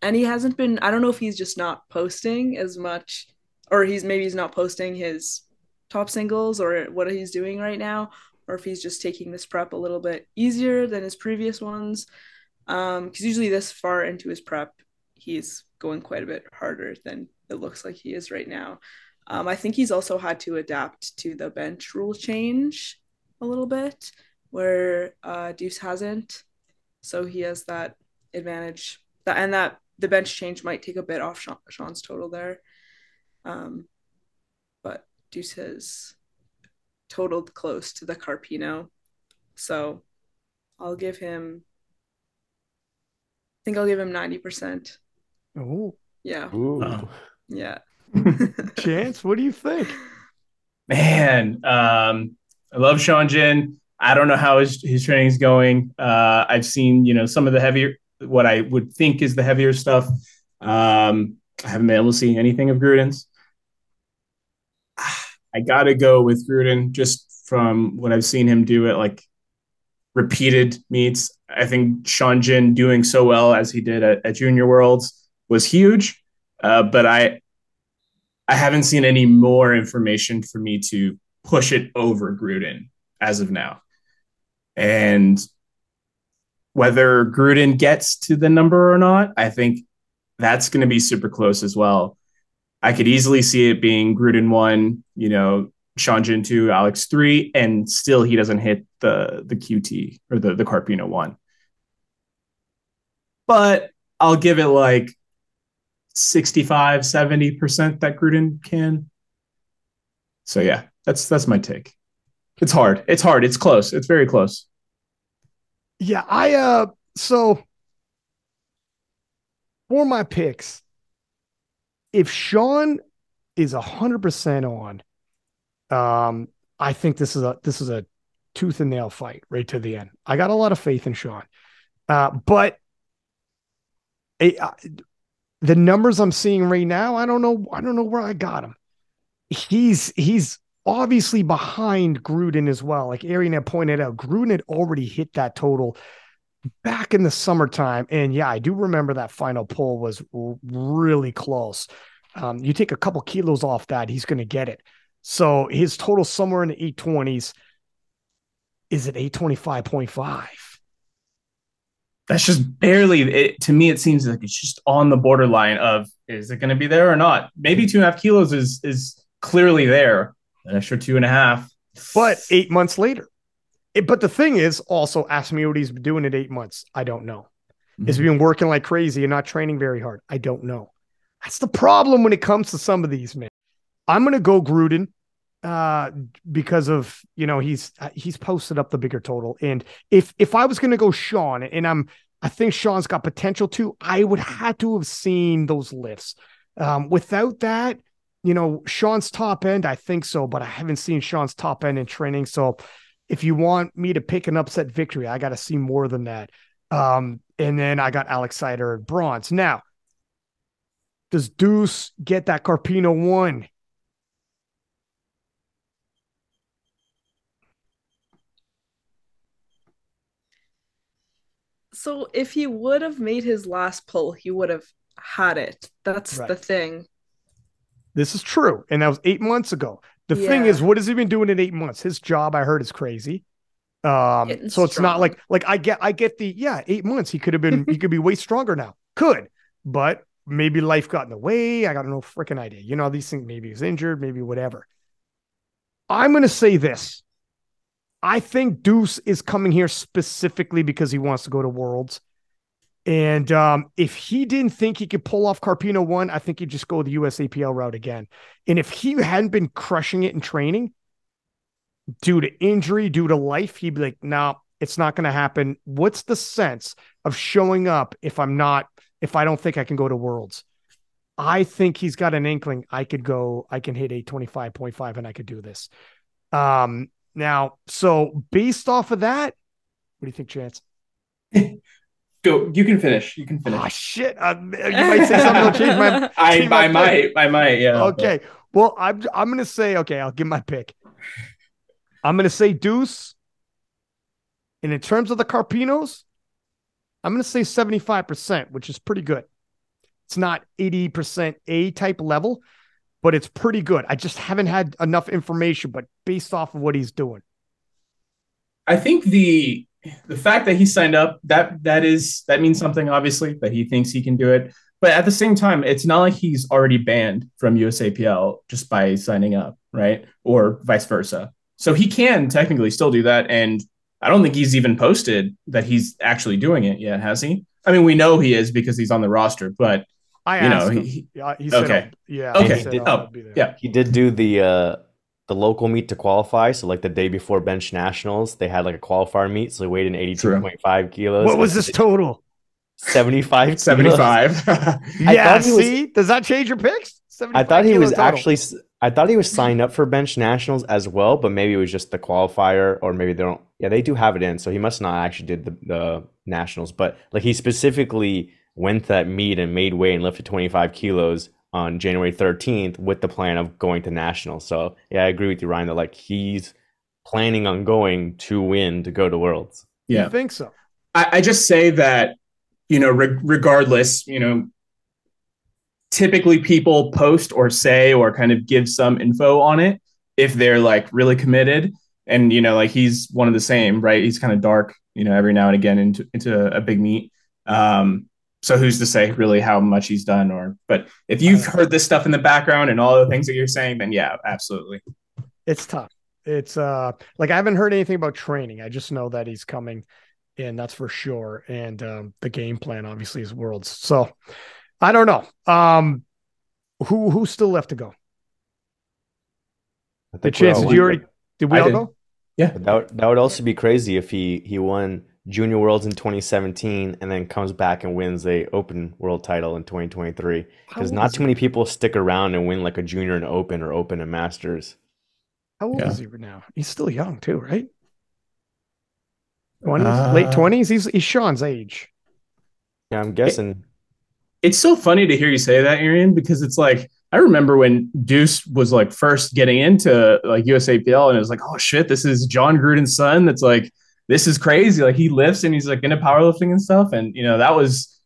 and he hasn't been. I don't know if he's just not posting as much, or he's maybe he's not posting his top singles or what he's doing right now, or if he's just taking this prep a little bit easier than his previous ones. Because um, usually this far into his prep, he's going quite a bit harder than it looks like he is right now. Um, I think he's also had to adapt to the bench rule change a little bit, where uh, Deuce hasn't. So he has that advantage, that and that the bench change might take a bit off Sean, Sean's total there. Um, but Deuce has totaled close to the Carpino. So I'll give him, I think I'll give him 90%. Oh, Yeah. Ooh. Oh. Yeah. Chance, what do you think? Man, um, I love Sean Jin. I don't know how his, his training is going. Uh, I've seen, you know, some of the heavier, what I would think is the heavier stuff. Um, I haven't been able to see anything of Gruden's. I got to go with Gruden just from what I've seen him do at like repeated meets. I think Sean Jin doing so well as he did at, at Junior Worlds was huge. Uh, but I, I haven't seen any more information for me to push it over Gruden as of now. And whether Gruden gets to the number or not, I think that's going to be super close as well. I could easily see it being Gruden one, you know, Sean Jin two, Alex three, and still he doesn't hit the the QT or the the Carpino one. But I'll give it like 65, 70% that Gruden can. So yeah, that's that's my take. It's hard. It's hard. It's close. It's very close. Yeah, I uh so for my picks, if Sean is a hundred percent on, um, I think this is a this is a tooth and nail fight right to the end. I got a lot of faith in Sean, uh, but it, uh, the numbers I'm seeing right now, I don't know. I don't know where I got him. He's he's obviously behind Gruden as well. Like Arian had pointed out, Gruden had already hit that total back in the summertime. And yeah, I do remember that final pull was really close. Um, you take a couple kilos off that, he's going to get it. So his total somewhere in the 820s. Is it 825.5? That's just barely it, to me. It seems like it's just on the borderline of is it going to be there or not? Maybe two and a half kilos is is clearly there. An extra two and a half. But eight months later. It, but the thing is, also ask me what he's been doing in eight months. I don't know. Has he been working like crazy and not training very hard? I don't know. That's the problem when it comes to some of these, men. I'm gonna go Gruden uh because of you know he's he's posted up the bigger total and if if i was going to go sean and i'm i think sean's got potential too i would have to have seen those lifts um without that you know sean's top end i think so but i haven't seen sean's top end in training so if you want me to pick an upset victory i got to see more than that um and then i got alex sider at bronze now does deuce get that carpino one So if he would have made his last pull, he would have had it. That's Right. the thing. This is true. And that was eight months ago. The thing is, what has he been doing in eight months? His job, I heard, is crazy. Um, Getting so it's not like like I get I get the yeah, eight months. He could have been he could be way stronger now. Could, but maybe life got in the way. I got no freaking idea. You know, these things maybe he's injured, maybe whatever. I'm gonna say this. I think Deuce is coming here specifically because he wants to go to Worlds. And um, if he didn't think he could pull off Carpino one, I think he'd just go the USAPL route again. And if he hadn't been crushing it in training due to injury, due to life, he'd be like, no, nah, it's not going to happen. What's the sense of showing up if I'm not, if I don't think I can go to Worlds? I think he's got an inkling. I could go, I can hit a 25.5 and I could do this. Um, now, so based off of that, what do you think, Chance? Go. You can finish. You can finish. Oh shit! You might say something. Change my. I, my I might. I might. Yeah. Okay. Well, I'm I'm gonna say okay. I'll give my pick. I'm gonna say Deuce. And in terms of the Carpinos, I'm gonna say 75%, which is pretty good. It's not 80% A type level, but it's pretty good. I just haven't had enough information, but based off of what he's doing. I think the the fact that he signed up that that is that means something obviously that he thinks he can do it but at the same time it's not like he's already banned from USAPL just by signing up right or vice versa so he can technically still do that and I don't think he's even posted that he's actually doing it yet has he I mean we know he is because he's on the roster but I you know him. he, Yeah, he said, okay. Yeah, Okay. he said, Did- oh, yeah. He did do the uh the local meet to qualify. So like the day before bench nationals, they had like a qualifier meet. So he weighed in eighty two point five kilos. What was this total? Seventy five. 75 yeah, was- see, does that change your picks? I thought he was total. actually. i thought he was signed up for bench nationals as well, but maybe it was just the qualifier, or maybe they don't. Yeah, they do have it in, so he must not actually did the, the nationals. But like he specifically went to that meet and made weight and lifted twenty five kilos on January thirteenth with the plan of going to nationals. So yeah, I agree with you, Ryan. That like he's planning on going to win to go to worlds. yeah You think so? I, I just say that you know re- regardless you know typically people post or say or kind of give some info on it if they're like really committed and you know like he's one of the same right he's kind of dark you know every now and again into into a big meet um so who's to say really how much he's done or but if you've heard this stuff in the background and all the things that you're saying then yeah absolutely It's tough. It's uh like I haven't heard anything about training. I just know that he's coming, and that's for sure. And um, the game plan obviously is worlds. So I don't know. Um, who who's still left to go? The think we're chance did you already did we I all did. go? yeah That would, that would also be crazy if he he won Junior Worlds in 2017 and then comes back and wins a Open World title in 2023. Because not is too many people stick around and win like a Junior and Open or Open and Masters. How old Yeah. is he right now? He's still young too, right? 20s, Uh, late twenties. He's he's Sean's age. Yeah, I'm guessing. it's so funny to hear you say that, Arian, because it's like I remember when Deuce was like first getting into like USAPL, and it was like, oh shit, this is John Gruden's son. That's like this is crazy. Like he lifts and he's like into powerlifting and stuff, and you know that was,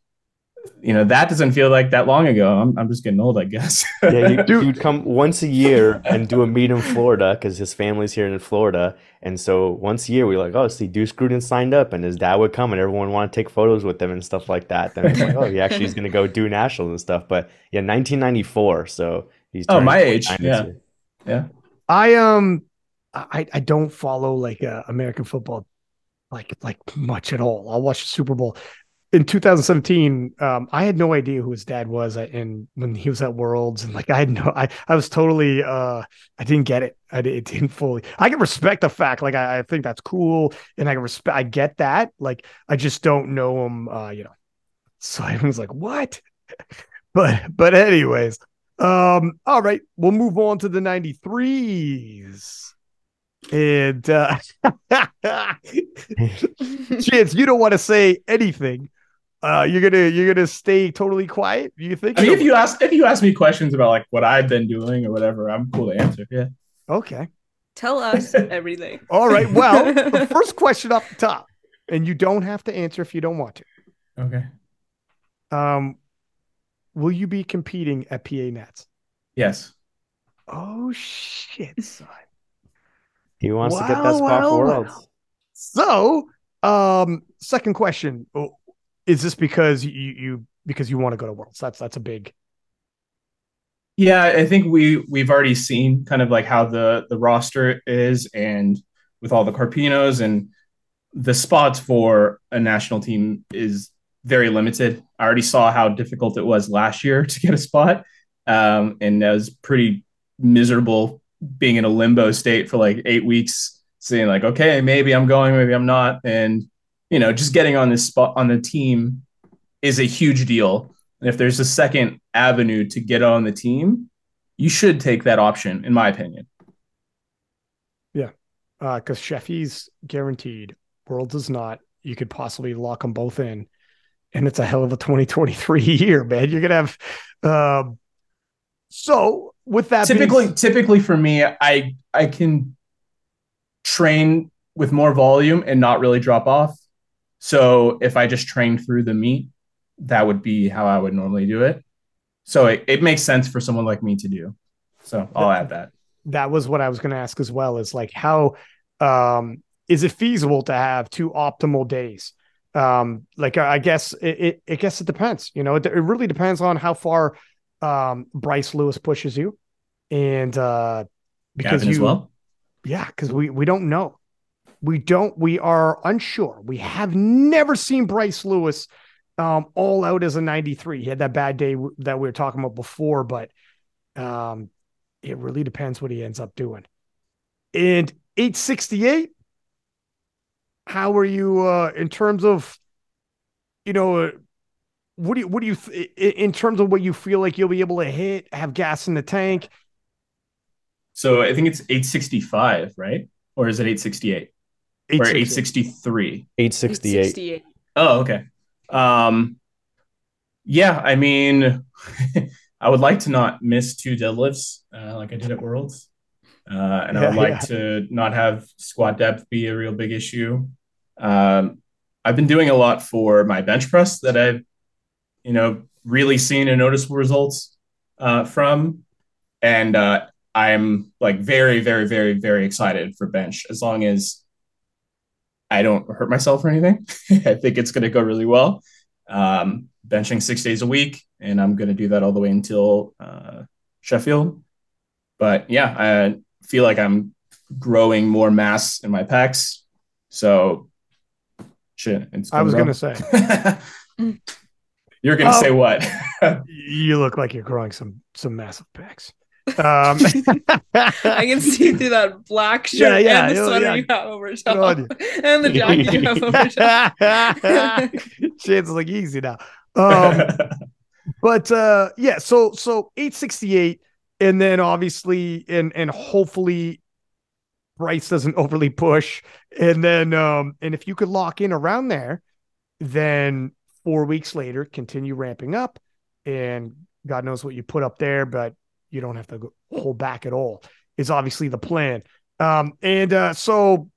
you know, that doesn't feel like that long ago. I'm I'm just getting old, I guess. Yeah, he, he would come once a year and do a meet in Florida because his family's here in Florida. And so once a year, we were like, oh, see, Deuce Gruden signed up, and his dad would come, and everyone wanted to take photos with him and stuff like that. Then it's like, oh, he actually is going to go do nationals and stuff. But yeah, 1994, so he's Oh, my age, yeah. yeah. I um I I don't follow like uh, American football like like much at all. I'll watch the Super Bowl. In 2017, um, I had no idea who his dad was, uh, and when he was at Worlds, and like I had no, I I was totally, uh, I didn't get it. I di- it didn't fully. I can respect the fact, like I, I think that's cool, and I can respect, I get that. Like I just don't know him, uh, you know. So I was like, what? but but anyways, um, all right, we'll move on to the 93s. And uh Chance, you don't want to say anything. Uh you're gonna you're gonna stay totally quiet. Do you think? I mean, if you ask if you ask me questions about like what I've been doing or whatever, I'm cool to answer. Yeah. okay. Tell us everything. All right. Well, the first question off the top, and you don't have to answer if you don't want to. Okay. Um, will you be competing at PA Nats? Yes. Oh shit, son. He wants to get that Wow, spot wow, for wow. Worlds. So, um, second question: Oh, Is this because you you because you want to go to Worlds? That's that's a big. Yeah, I think we we've already seen kind of like how the the roster is, and with all the Carpinos and the spots for a national team is very limited. I already saw how difficult it was last year to get a spot, um, and that was pretty miserable being in a limbo state for like eight weeks, saying like, okay, maybe I'm going, maybe I'm not, and you know, just getting on this spot on the team is a huge deal. And if there's a second avenue to get on the team, you should take that option, in my opinion. Yeah. Because uh, Sheffy's guaranteed, Worlds is not. You could possibly lock them both in. And it's a hell of a 2023 year, man. You're going to have. Um, so with that typically being... typically for me i i can train with more volume and not really drop off. So if i just train through the meet that would be how i would normally do it. So it, it makes sense for someone like me to do. So i'll add that. That was what i was going to ask as well is like how um is it feasible to have two optimal days? Um like i guess it, it, it guess it depends you know it, it really depends on how far um, Bryce Lewis pushes you, and uh, because Gavin you, as well. yeah, because we we don't know, we don't, we are unsure. We have never seen Bryce Lewis um, all out as a 93. He had that bad day that we were talking about before, but um, it really depends what he ends up doing. And 868, how are you uh, in terms of, you know, what do you what do you in terms of what you feel like you'll be able to hit have gas in the tank? So i think it's 865 right? Or is it 868 or 863 868 oh okay. Um yeah i mean i would like to not miss two deadlifts uh, like i did at worlds. Uh, and i would like yeah. to not have squat depth be a real big issue. Um, i've been doing a lot for my bench press that i've you know, really seen a noticeable results uh, from. And uh, I'm like very, very, very, very excited for bench as long as I don't hurt myself or anything. I think it's going to go really well. Um, benching six days a week, and I'm going to do that all the way until uh, Sheffield. But yeah, I feel like I'm growing more mass in my pecs. So, shit. I was going to say. You're going to oh, say what? you look like you're growing some some massive pecs. Um, I can see through that black shirt yeah, yeah, and the sweater yeah. you have over top, and the jacket you have over top. Shit's like easy now. Um, but uh, yeah, so so 868, and then obviously, and and hopefully, Bryce doesn't overly push, and then um, and if you could lock in around there, then four weeks later, continue ramping up, and God knows what you put up there, but you don't have to hold back at all. Is obviously the plan. Um, and uh, so,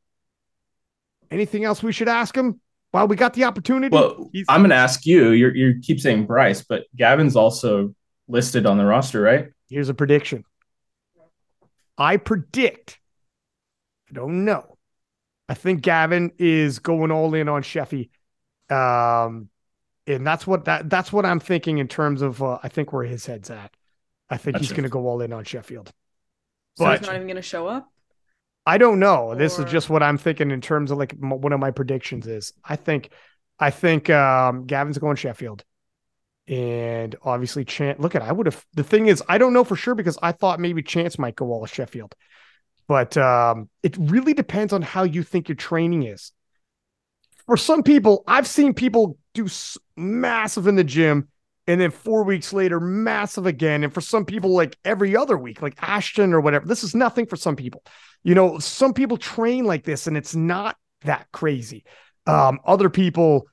anything else we should ask him? Well, we got the opportunity. Well, He's- I'm going to ask you. You you keep saying Bryce, but Gavin's also listed on the roster, right? Here's a prediction. I predict. I don't know. I think Gavin is going all in on Sheffy. Um, and that's what that that's what I'm thinking in terms of uh, I think where his head's at. I think he's going to go all in on Sheffield. So but he's not even going to show up. I don't know. Or... This is just what I'm thinking in terms of like m- one of my predictions is. I think, I think um, Gavin's going Sheffield, and obviously Chance. Look at I would have. The thing is, I don't know for sure because I thought maybe Chance might go all Sheffield, but um, it really depends on how you think your training is. For some people, I've seen people do massive in the gym and then four weeks later, massive again. And for some people, like every other week, like Ashton or whatever, this is nothing for some people. You know, some people train like this and it's not that crazy. Um, other people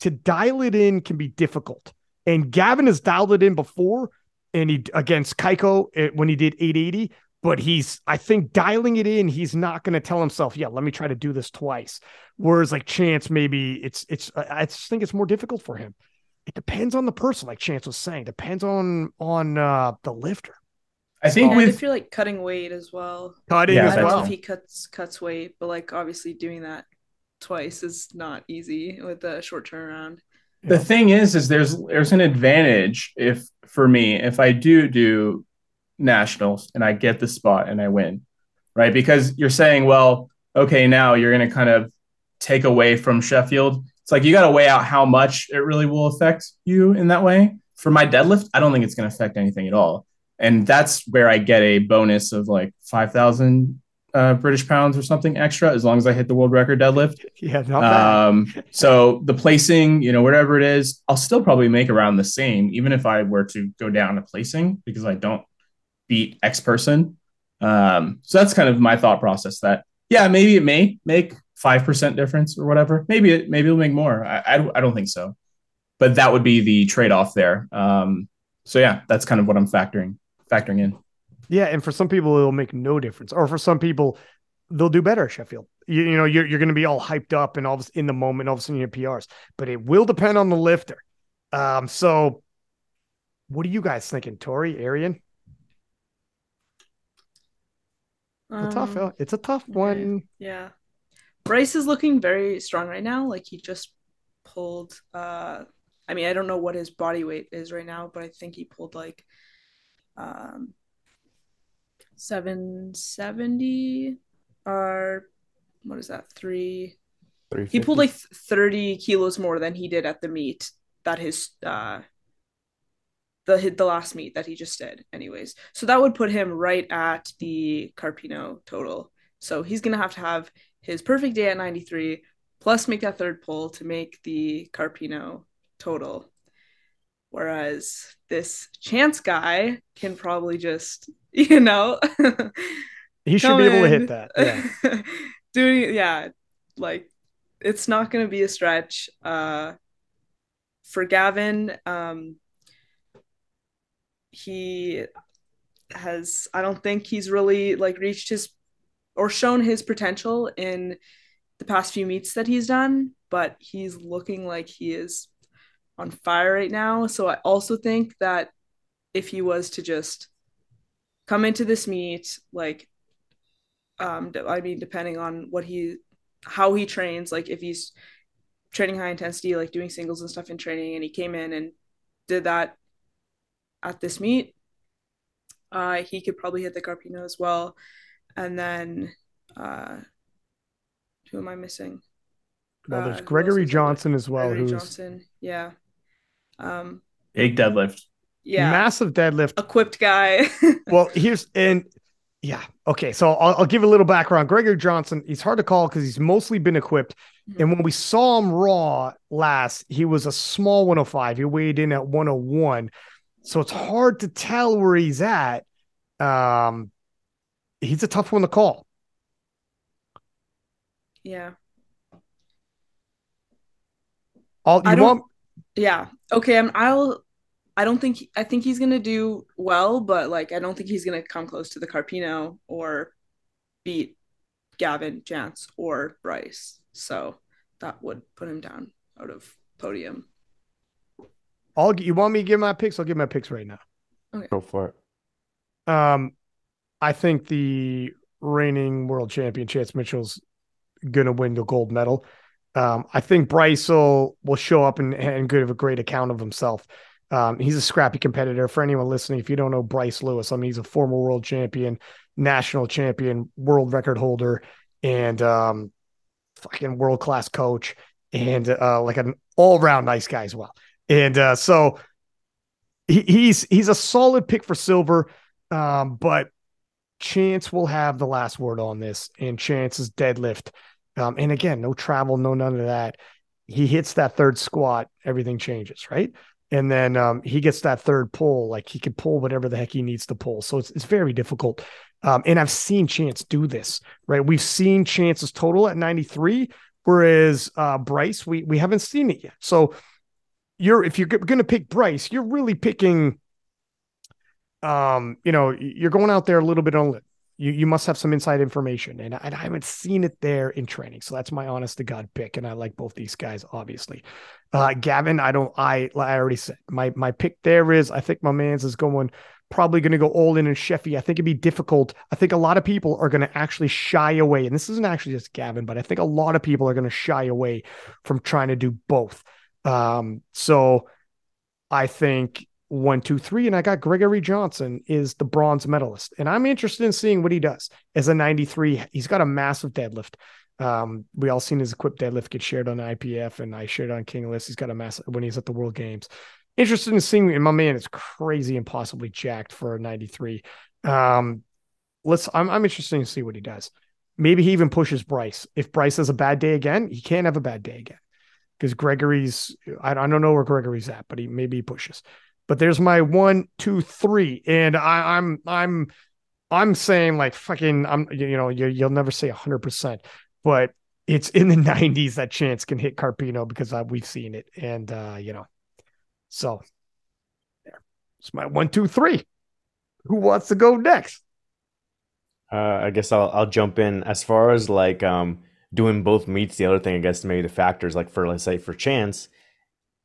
to dial it in can be difficult. And Gavin has dialed it in before and he against Kaiko eh, when he did 880 but he's I think dialing it in, he's not going to tell himself, "Yeah, let me try to do this twice." Whereas like Chance, maybe it's it's I just think it's more difficult for him. It depends on the person, like Chance was saying. Depends on on uh, the lifter. I think yeah, with if you're like cutting weight as well. Cutting yeah, as I don't well. know if he cuts cuts weight, but like obviously doing that twice is not easy with the short turnaround. The thing is, is there's there's an advantage if for me if I do do nationals and I get the spot and I win, right? Because you're saying, well, okay, now you're going to kind of take away from Sheffield. It's like you got to weigh out how much it really will affect you in that way. For my deadlift, I don't think it's going to affect anything at all. And that's where I get a bonus of like 5,000 uh, British pounds or something extra as long as I hit the world record deadlift. Yeah, not bad. Um, so the placing, you know, whatever it is, I'll still probably make around the same, even if I were to go down to placing because I don't beat X person. Um, so that's kind of my thought process that, yeah, maybe it may make 5% difference or whatever. Maybe it, maybe it'll make more. I, I, I don't think so, but that would be the trade-off there. Um, so yeah, that's kind of what I'm factoring, factoring in. Yeah, and for some people it'll make no difference, or for some people they'll do better at Sheffield. You, you know, you're you're going to be all hyped up and all of, in the moment, all of a sudden you have PRs, but it will depend on the lifter. Um, so what are you guys thinking, Tori, Arian? Um, It's a tough, it's a tough okay. one. Yeah. Bryce is looking very strong right now. Like he just pulled uh I mean, I don't know what his body weight is right now, but I think he pulled like um 770 or what is that? 3 he pulled like 30 kilos more than he did at the meet that his uh the the last meet that he just did anyways. So that would put him right at the carpino total. So he's gonna have to have his perfect day at 93 plus make that third pull to make the carpino total. Whereas this chance guy can probably just you know? He should be able to hit that. Yeah. doing yeah like it's not going to be a stretch. Uh for gavin um he has i don't think he's really like reached his or shown his potential in the past few meets that he's done but he's looking like he is on fire right now. So i also think that if he was to just come into this meet like um i mean depending on what he how he trains like if he's training high intensity like doing singles and stuff in training and he came in and did that at this meet uh he could probably hit the carpino as well and then uh who am i missing Well, Uh, there's who else Gregory? Johnson as well, Gregory who's johnson yeah um Big deadlift. yeah massive deadlift. equipped guy well, here's and yeah, okay. So I'll, I'll give a little background. Gregory Johnson, he's hard to call because he's mostly been equipped. And when we saw him raw last, he was a small 105. He weighed in at 101. So it's hard to tell where he's at. Um, he's a tough one to call. yeah All I you don't- want yeah okay I'm, i'll i don't think i think he's gonna do well but like i don't think he's gonna come close to the carpino or beat gavin chance or bryce so that would put him down out of podium all you want me to give my picks? I'll give my picks right now. Go for it. Um, I think the reigning world champion Chance Mitchell's gonna win the gold medal. Um, I think Bryce will will show up and and give a great account of himself. Um, he's a scrappy competitor. For anyone listening, if you don't know Bryce Lewis, I mean he's a former world champion, national champion, world record holder, and um, fucking world class coach, and uh, like an all round nice guy as well. And uh, so he, he's he's a solid pick for silver, um, but Chance will have the last word on this, and Chance's deadlift. Um, and again, no travel, no none of that. He hits that third squat, everything changes, right? And then um, he gets that third pull, like he can pull whatever the heck he needs to pull. So it's it's very difficult. Um, and I've seen Chance do this, right? We've seen Chance's total at 93, whereas uh, Bryce, we we haven't seen it yet. So you're if you're going to pick Bryce, you're really picking. Um, you know, you're going out there a little bit on you. You must have some inside information, and I, and I haven't seen it there in training. So that's my honest to god pick, and I like both these guys, obviously. Uh, Gavin, I don't. I I already said my my pick there is. I think my man's is going probably going to go all in and Sheffy. I think it'd be difficult. I think a lot of people are going to actually shy away, and this isn't actually just Gavin, but I think a lot of people are going to shy away from trying to do both. Um, so I think one, two, three, and I got Gregory Johnson is the bronze medalist, and I'm interested in seeing what he does as a 93. He's got a massive deadlift. Um, we all seen his equipped deadlift get shared on IPF, and I shared on King List. He's got a massive when he's at the World Games. Interested in seeing, and my man is crazy and possibly jacked for a 93. Um, let's. I'm I'm interested to see what he does. maybe he even pushes Bryce. If Bryce has a bad day again, he can't have a bad day again because Gregory's. I, I don't know where Gregory's at, but he maybe he pushes. But there's my one, two, three, and I, I'm I'm I'm saying like fucking I'm you know you, you'll never say hundred percent, but it's in the 90s that chance can hit Carpino because uh, we've seen it, and uh, you know, so there. It's my one, two, three. Who wants to go next? Uh, I guess I'll I'll jump in as far as like um doing both meets. The other thing I guess maybe the factors like for let's say for chance,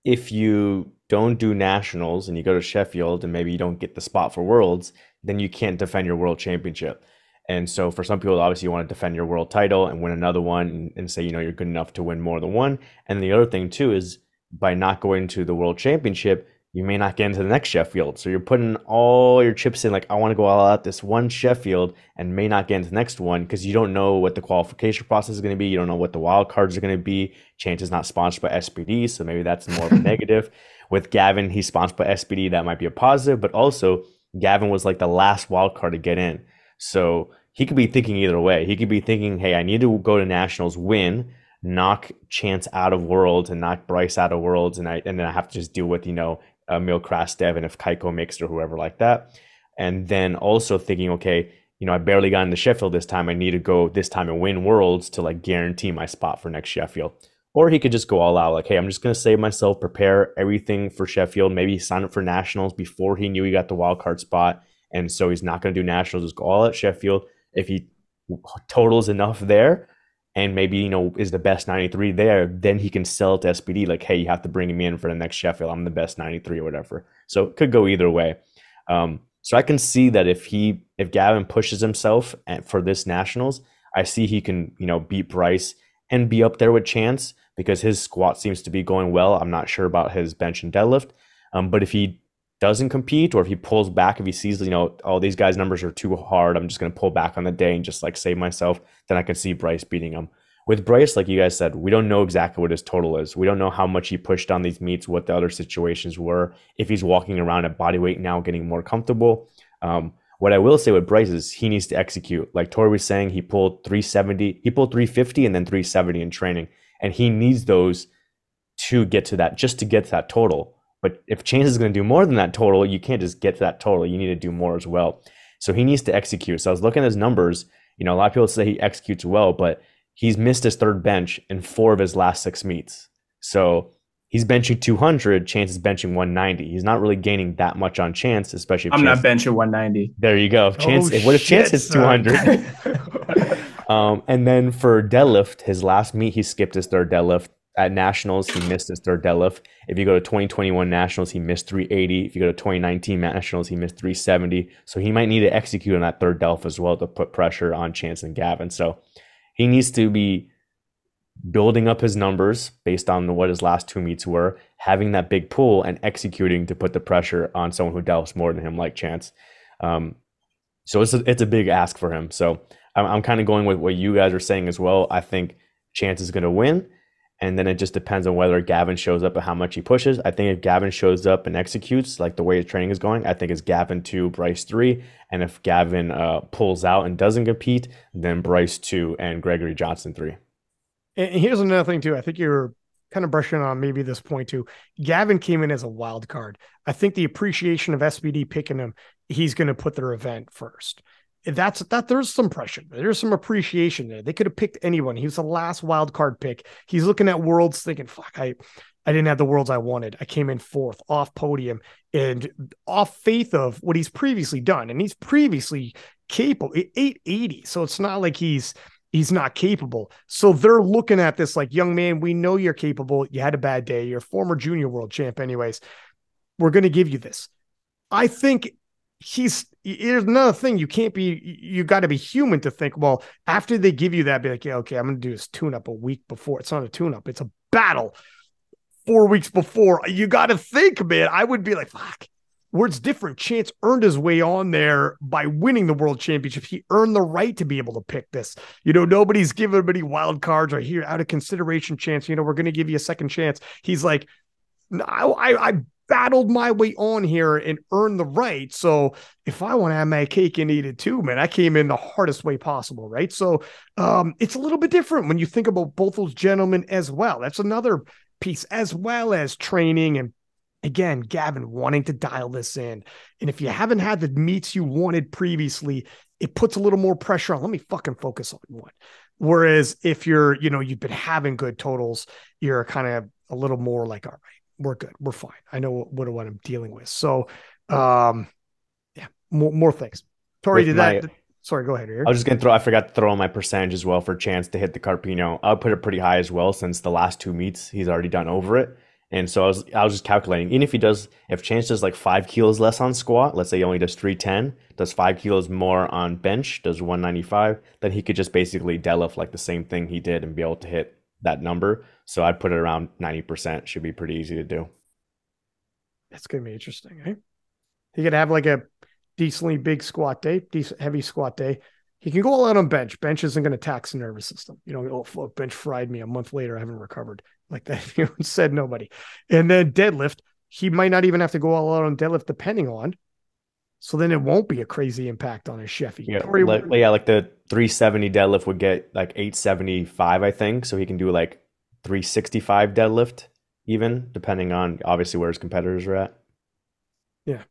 if you don't do nationals and you go to Sheffield and maybe you don't get the spot for worlds, then you can't defend your world championship. And so for some people, obviously you want to defend your world title and win another one and, and, say, you know, you're good enough to win more than one. And the other thing too is by not going to the world championship, you may not get into the next Sheffield. So you're putting all your chips in, like, I want to go all out this one Sheffield and may not get into the next one because you don't know what the qualification process is going to be. You don't know what the wild cards are going to be. Chance is not sponsored by SBD, so maybe that's more of a negative. With Gavin, he's sponsored by SBD. That might be a positive, but also Gavin was like the last wild card to get in. So he could be thinking either way. He could be thinking, hey, I need to go to nationals, win, knock Chance out of worlds and knock Bryce out of worlds, and I and then I have to just deal with, you know, Uh, Emil Krastev and if Kaiko it or whoever like that. And then also thinking, okay, you know, I barely got into Sheffield this time. I need to go this time and win worlds to like guarantee my spot for next Sheffield. Or he could just go all out, like, hey, I'm just gonna save myself, prepare everything for Sheffield, maybe sign up for nationals before he knew he got the wild card spot. And so he's not gonna do nationals, just go all at Sheffield. If he totals enough there, and maybe you know is the best 93 there then he can sell to sbd like hey you have to bring me in for the next sheffield. I'm the best 93 or whatever. So it could go either way. Um, so i can see that if he if gavin pushes himself for this nationals i see he can you know beat bryce and be up there with chance because his squat seems to be going well. I'm not sure about his bench and deadlift. Um, but if he doesn't compete or if he pulls back if he sees you know all oh, these guys numbers are too hard i'm just going to pull back on the day and just like save myself then i can see bryce beating him. With bryce like you guys said we don't know exactly what his total is. We don't know how much he pushed on these meets what the other situations were if he's walking around at body weight now getting more comfortable. Um, what i will say with bryce is he needs to execute. Like tori was saying he pulled 370 he pulled 350 and then 370 in training and he needs those to get to that just to get to that total but if Chance is going to do more than that total, you can't just get to that total. You need to do more as well. So he needs to execute. So I was looking at his numbers. You know, a lot of people say he executes well, but he's missed his third bench in four of his last six meets. So he's benching 200. Chance is benching 190. He's not really gaining that much on Chance, especially. I'm chance, not benching 190. There you go. Chance. Oh, what if Chance hits 200? um, and then for deadlift, his last meet, he skipped his third deadlift at nationals, he missed his third deadlift. If you go to 2021 nationals, he missed 380. If you go to 2019 nationals, he missed 370. So he might need to execute on that third deadlift as well to put pressure on Chance and Gavin. So he needs to be building up his numbers based on what his last two meets were, having that big pull and executing to put the pressure on someone who develops more than him, like Chance. Um, so it's a, it's a big ask for him. So I'm, I'm kind of going with what you guys are saying as well. I think Chance is going to win and then it just depends on whether Gavin shows up and how much he pushes. I think if Gavin shows up and executes like the way his training is going, I think it's Gavin two, Bryce three, and if Gavin uh, pulls out and doesn't compete, then Bryce two and Gregory Johnson three. And here's another thing too. I think you're kind of brushing on maybe this point too. Gavin came in as a wild card. I think the appreciation of SBD picking him, he's going to put their event first that's that there's some pressure. There's some appreciation there. They could have picked anyone. He was the last wild card pick. He's looking at worlds thinking, fuck, I I didn't have the worlds I wanted. I came in fourth off podium and off faith of what he's previously done. And he's previously capable 880. So it's not like he's he's not capable. So they're looking at this like, young man, we know you're capable. You had a bad day. You're a former junior world champ, anyways. We're going to give you this. I think he's here's another thing you can't be you got to be human to think well after they give you that be like yeah okay i'm gonna do this tune up a week before it's not a tune up it's a battle. Four weeks before you got to think man i would be like fuck. It's different. Chance earned his way on there by winning the world championship. He earned the right to be able to pick this. You know nobody's giving him any wild cards or here out of consideration chance. You know we're to give you a second chance. He's like No, I, I battled my way on here and earned the right. So if I want to have my cake and eat it too, man, I came in the hardest way possible, right? So um, it's a little bit different when you think about both those gentlemen as well. That's another piece, as well as training and again, Gavin wanting to dial this in. And if you haven't had the meets you wanted previously, it puts a little more pressure on. Let me fucking focus on one. Whereas if you're, you know, you've been having good totals, you're kind of a little more like, all right, we're good, we're fine. I know what, what I'm dealing with. So, um, yeah, more more things. Tori, did my, that? Sorry, go ahead. Here. I was just gonna throw. I forgot to throw on my percentage as well for chance to hit the Carpino. I'll put it pretty high as well since the last two meets he's already done over it. And so I was I was just calculating, even if he does, if Chance does like five kilos less on squat, let's say he only does three ten, does five kilos more on bench, does one ninety five, then he could just basically deadlift like the same thing he did and be able to hit that number. So I'd put it around ninety percent. Should be pretty easy to do. That's gonna be interesting, eh? He could have like a decently big squat day, decent heavy squat day. He can go all out on bench. Bench isn't going to tax the nervous system. You know, oh, bench fried me a month later. I haven't recovered like that. You said nobody. And then deadlift, he might not even have to go all out on deadlift, depending on. So then it won't be a crazy impact on his Sheffy. Yeah, like, yeah, like the 370 deadlift would get like 875, I think. So he can do like 365 deadlift, even depending on obviously where his competitors are at. Yeah,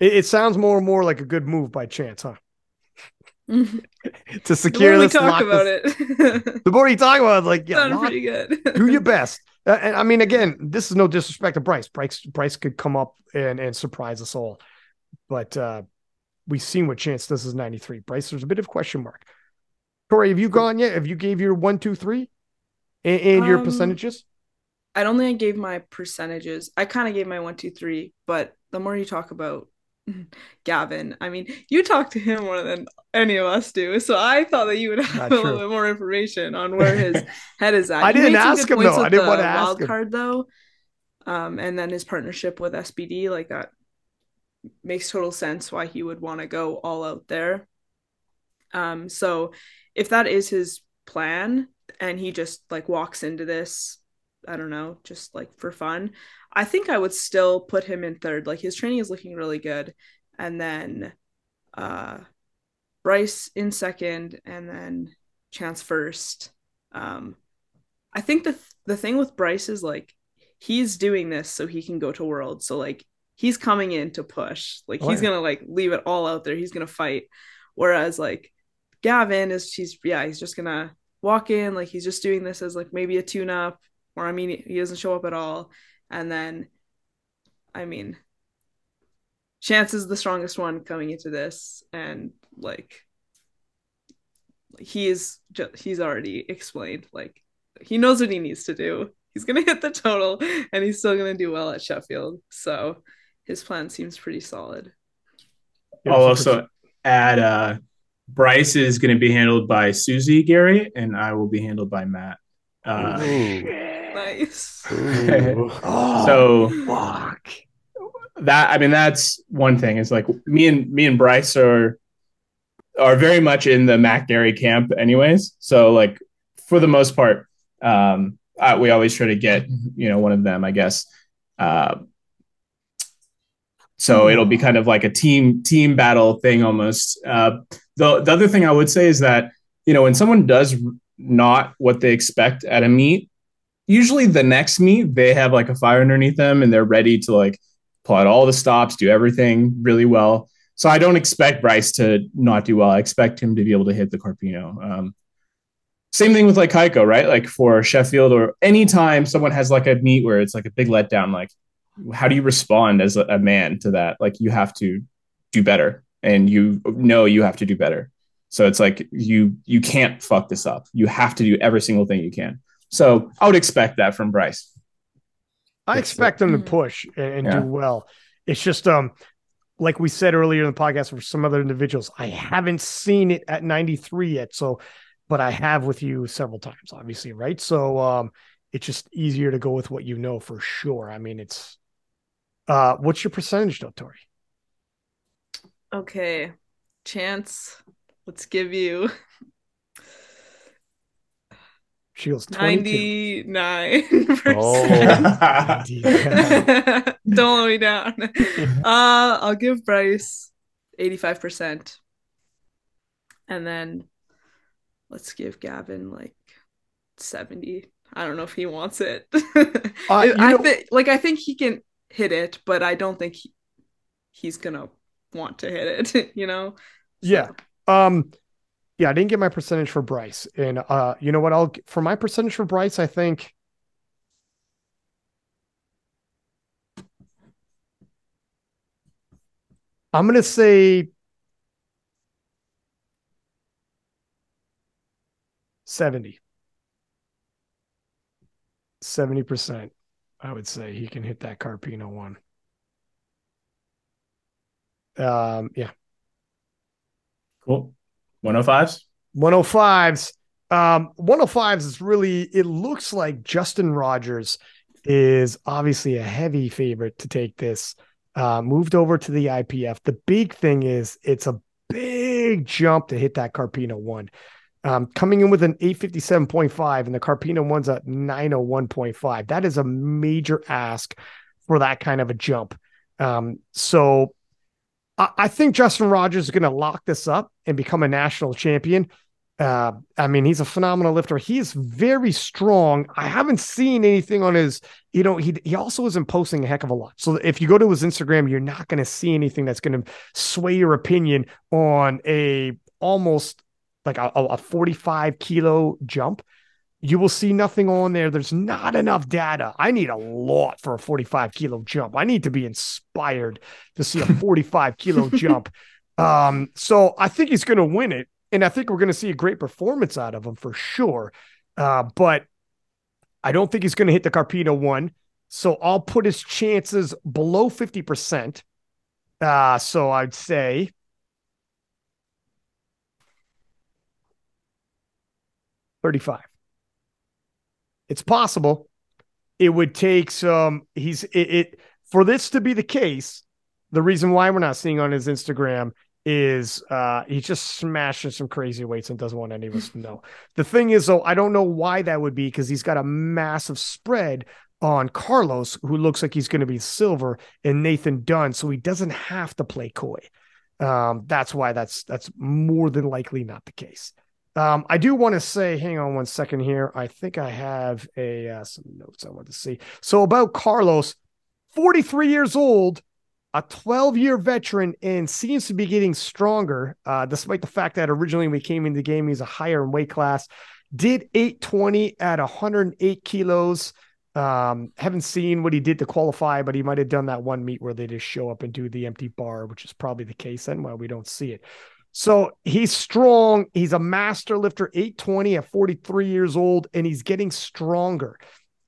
it, it sounds more and more like a good move by chance, huh? to secure the this. talk about this, it. the more you talk about it, like, yeah, lock, pretty good. do your best. Uh, and I mean, again, this is no disrespect to Bryce. Bryce, Bryce could come up and, and surprise us all, but uh, we've seen what Chance does is 93. Bryce, there's a bit of question mark. Tori, have you gone yet? Have you gave your one, two, three, and, and um, your percentages? I don't think I gave my percentages. I kind of gave my one, two, three, but the more you talk about Gavin. I mean, you talk to him more than any of us do, so I thought that you would have Not a true. little bit more information on where his head is at. I didn't ask him though. I didn't want to ask wild him. card though, um, and then his partnership with SBD, like that, makes total sense why he would want to go all out there. Um, so if that is his plan, and he just like walks into this, I don't know, just like for fun, I think I would still put him in third. Like his training is looking really good. And then uh Bryce in second and then Chance first. Um I think the th- the thing with Bryce is like he's doing this so he can go to world. So like he's coming in to push. Like oh, he's yeah. gonna like leave it all out there. He's gonna fight. Whereas like Gavin is he's yeah, he's just gonna walk in, like he's just doing this as like maybe a tune up, or I mean he doesn't show up at all and then, I mean, Chance is the strongest one coming into this, and like he is just he's already explained like he knows what he needs to do. He's gonna hit the total, and he's still gonna do well at Sheffield. So his plan seems pretty solid. I'll also add uh, Bryce is going to be handled by Susie Gary, and I will be handled by Matt. Uh, nice. oh, so fuck. That I mean, that's one thing. Is like me and me and Bryce are are very much in the Matt Gary camp, anyways. So like for the most part, um, I, we always try to get you know one of them, I guess. Uh, so it'll be kind of like a team team battle thing almost. Uh, the the other thing I would say is that you know when someone does not what they expect at a meet, usually the next meet they have like a fire underneath them and they're ready to like pull out all the stops, do everything really well. So I don't expect Bryce to not do well. I expect him to be able to hit the Carpino. Um, same thing with like Kaiko, right? Like for Sheffield or anytime someone has like a meet where it's like a big letdown, like how do you respond as a, a man to that? Like you have to do better and you know you have to do better. So it's like you you can't fuck this up. You have to do every single thing you can. So I would expect that from Bryce. I expect them to mm-hmm. push and, yeah. do well. It's just um like we said earlier in the podcast for some other individuals, I haven't seen it at 93 yet. So, but I have with you several times, obviously, right? So um it's just easier to go with what you know for sure. I mean, it's uh what's your percentage though, Tori? Okay. Chance, let's give you She goes 22. 99%. Oh. Don't let me down. Uh, I'll give Bryce 85%. And then let's give Gavin like 70. I don't know if he wants it. Uh, I know- think like I think he can hit it, but I don't think he, he's gonna want to hit it, you know? Yeah. Um yeah, I didn't get my percentage for Bryce. And uh you know what I'll for my percentage for Bryce, I think I'm going to say 70. 70%. I would say he can hit that Carpino one. Um yeah. Cool. 105s? 105s. Um, 105s is really, it looks like Justin Rogers is obviously a heavy favorite to take this. Uh, moved over to the IPF. The big thing is it's a big jump to hit that Carpino one. Um, coming in with an 857.5 and the Carpino one's at 901.5. That is a major ask for that kind of a jump. Um, so I, I think Justin Rogers is going to lock this up and become a national champion. Uh, I mean, he's a phenomenal lifter. He is very strong. I haven't seen anything on his, you know, he he also isn't posting a heck of a lot. So if you go to his Instagram, you're not going to see anything that's going to sway your opinion on a almost like a, a 45 kilo jump. You will see nothing on there. There's not enough data. I need a lot for a 45 kilo jump. I need to be inspired to see a 45 kilo jump. Um, so I think he's going to win it. And I think we're going to see a great performance out of him for sure. Uh, but I don't think he's going to hit the Carpino one. So I'll put his chances below 50%. Uh, so I'd say thirty-five. It's possible. It would take some. He's it, it for this to be the case. The reason why we're not seeing on his Instagram is uh he's just smashing some crazy weights and doesn't want any of us to know. The thing is though, I don't know why that would be because he's got a massive spread on Carlos, who looks like he's going to be silver, and Nathan Dunn, so he doesn't have to play coy. Um, that's why that's that's more than likely not the case. Um, I do want to say, hang on one second here. I think I have a uh, some notes I want to see. So about Carlos, 43 years old, a 12 year veteran, and seems to be getting stronger, uh, despite the fact that originally he came into the game, he's a higher in weight class. Did 820 at 108 kilos. Um, haven't seen what he did to qualify, but he might have done that one meet where they just show up and do the empty bar, which is probably the case then. Well, we don't see it. So he's strong. He's a master lifter, 820 at 43 years old, and he's getting stronger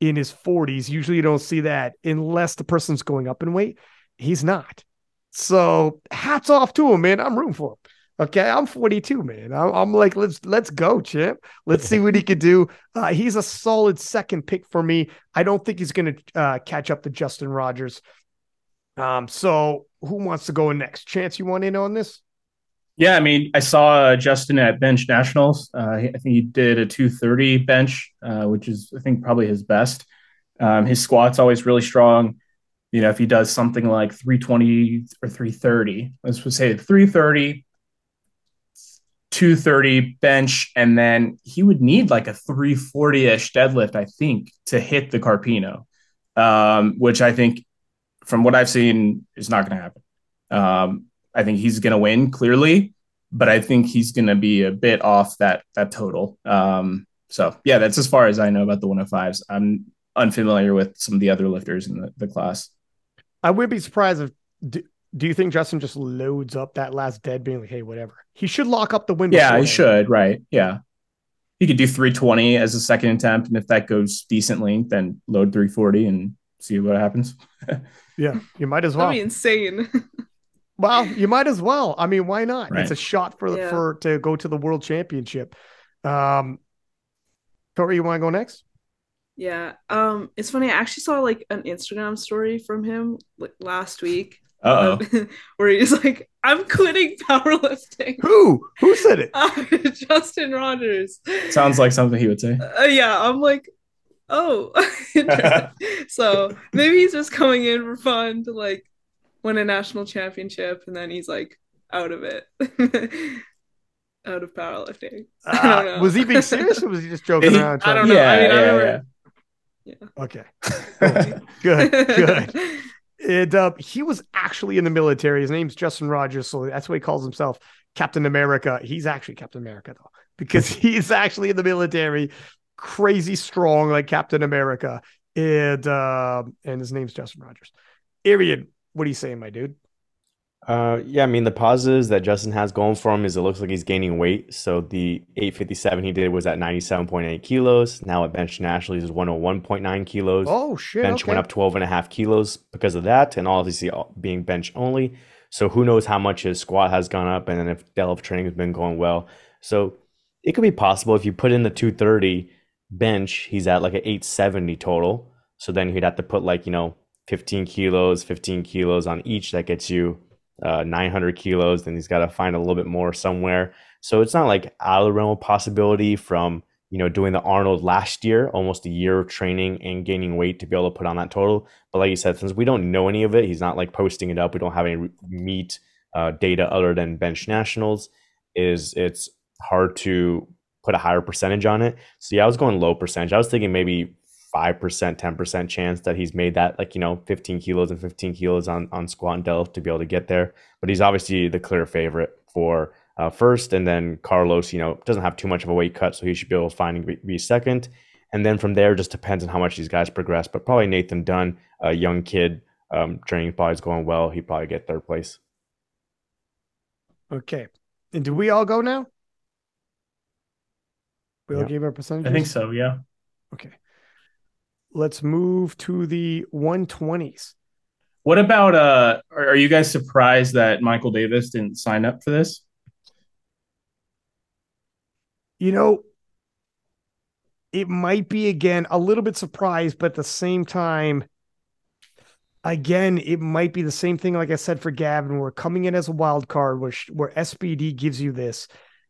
in his 40s. Usually you don't see that unless the person's going up in weight. He's not. So hats off to him, man. I'm rooting for him. Okay, I'm 42, man. I'm, like, let's let's go, champ. Let's see what he could do. Uh, he's a solid second pick for me. I don't think he's going to uh, catch up to Justin Rogers. Um, so who wants to go next? Chance, you want in on this? Yeah, I mean, I saw uh, Justin at Bench Nationals. Uh, I think he did a 230 bench, uh, which is, I think, probably his best. Um, his squat's always really strong. You know, if he does something like 320 or 330, let's say 330, 230 bench, and then he would need like a 340 ish deadlift, I think, to hit the Carpino, um, which I think, from what I've seen, is not going to happen. Um, I think he's going to win clearly, but I think he's going to be a bit off that that total. Um, so yeah, that's as far as I know about the 105s. I'm unfamiliar with some of the other lifters in the, the class. I would be surprised if. Do, do you think Justin just loads up that last dead, being like, "Hey, whatever"? He should lock up the win. Yeah, he should. Right. Yeah. He could do 320 as a second attempt, and if that goes decently, then load 340 and see what happens. Yeah, you might as well. That'd be insane. Well, you might as well. I mean, why not? Right. It's a shot for Yeah. for to go to the world championship. Um, Tori, you want to go next? Yeah. Um, it's funny. I actually saw like an Instagram story from him like last week. Uh where he's like, "I'm quitting powerlifting." Who? Who said it? Uh, Justin Rogers. oh. Sounds like something he would say. Uh, yeah, I'm like, oh. so maybe he's just coming in for fun to like win a national championship, and then he's like out of it, out of powerlifting. Uh, was he being serious or was he just joking He- around? I don't know. Yeah, I mean, I yeah, remember. Okay. Good. Good. And uh, he was actually in the military. His name's Justin Rogers, so that's what he calls himself, Captain America. He's actually Captain America though, because he's actually in the military, crazy strong like Captain America. And uh, and his name's Justin Rogers. Arian, what are you saying, my dude? Uh, yeah, I mean the positives that Justin has going for him is it looks like he's gaining weight. So the 857 he did was at 97.8 kilos. Now at bench nationally he's 101.9 kilos. Oh shit! bench okay. went up 12 and a half kilos because of that, and obviously being bench only. So who knows how much his squat has gone up, and then if delve training has been going well. So it could be possible if you put in the 230 bench, he's at like an 870 total. So then he'd have to put like you know 15 kilos, 15 kilos on each. That gets you uh, 900 kilos. Then he's got to find a little bit more somewhere. So it's not like out of the realm of possibility from you know doing the Arnold last year, almost a year of training and gaining weight to be able to put on that total. But like you said, since we don't know any of it, he's not like posting it up. We don't have any meet uh, data other than bench nationals. Is it's hard to put a higher percentage on it. So yeah, I was going low percentage. I was thinking maybe five percent, ten percent chance that he's made that like you know 15 kilos and 15 kilos on on squat and delve to be able to get there. But he's obviously the clear favorite for uh, first, and then Carlos, you know, doesn't have too much of a weight cut, so he should be able to find and be- be second. And then from there, just depends on how much these guys progress. But probably Nathan Dunn, a young kid, um, training probably is going well. He probably get third place. Okay. And do we all go now? We all Yeah. gave our percentages. I think so. Yeah. Okay. Let's move to the 120s. What about uh? Are, you guys surprised that Michael Davis didn't sign up for this? You know, it might be again a little bit surprised, but at the same time, again, it might be the same thing. Like I said for Gavin, we're coming in as a wild card, where sh- where SBD gives you this.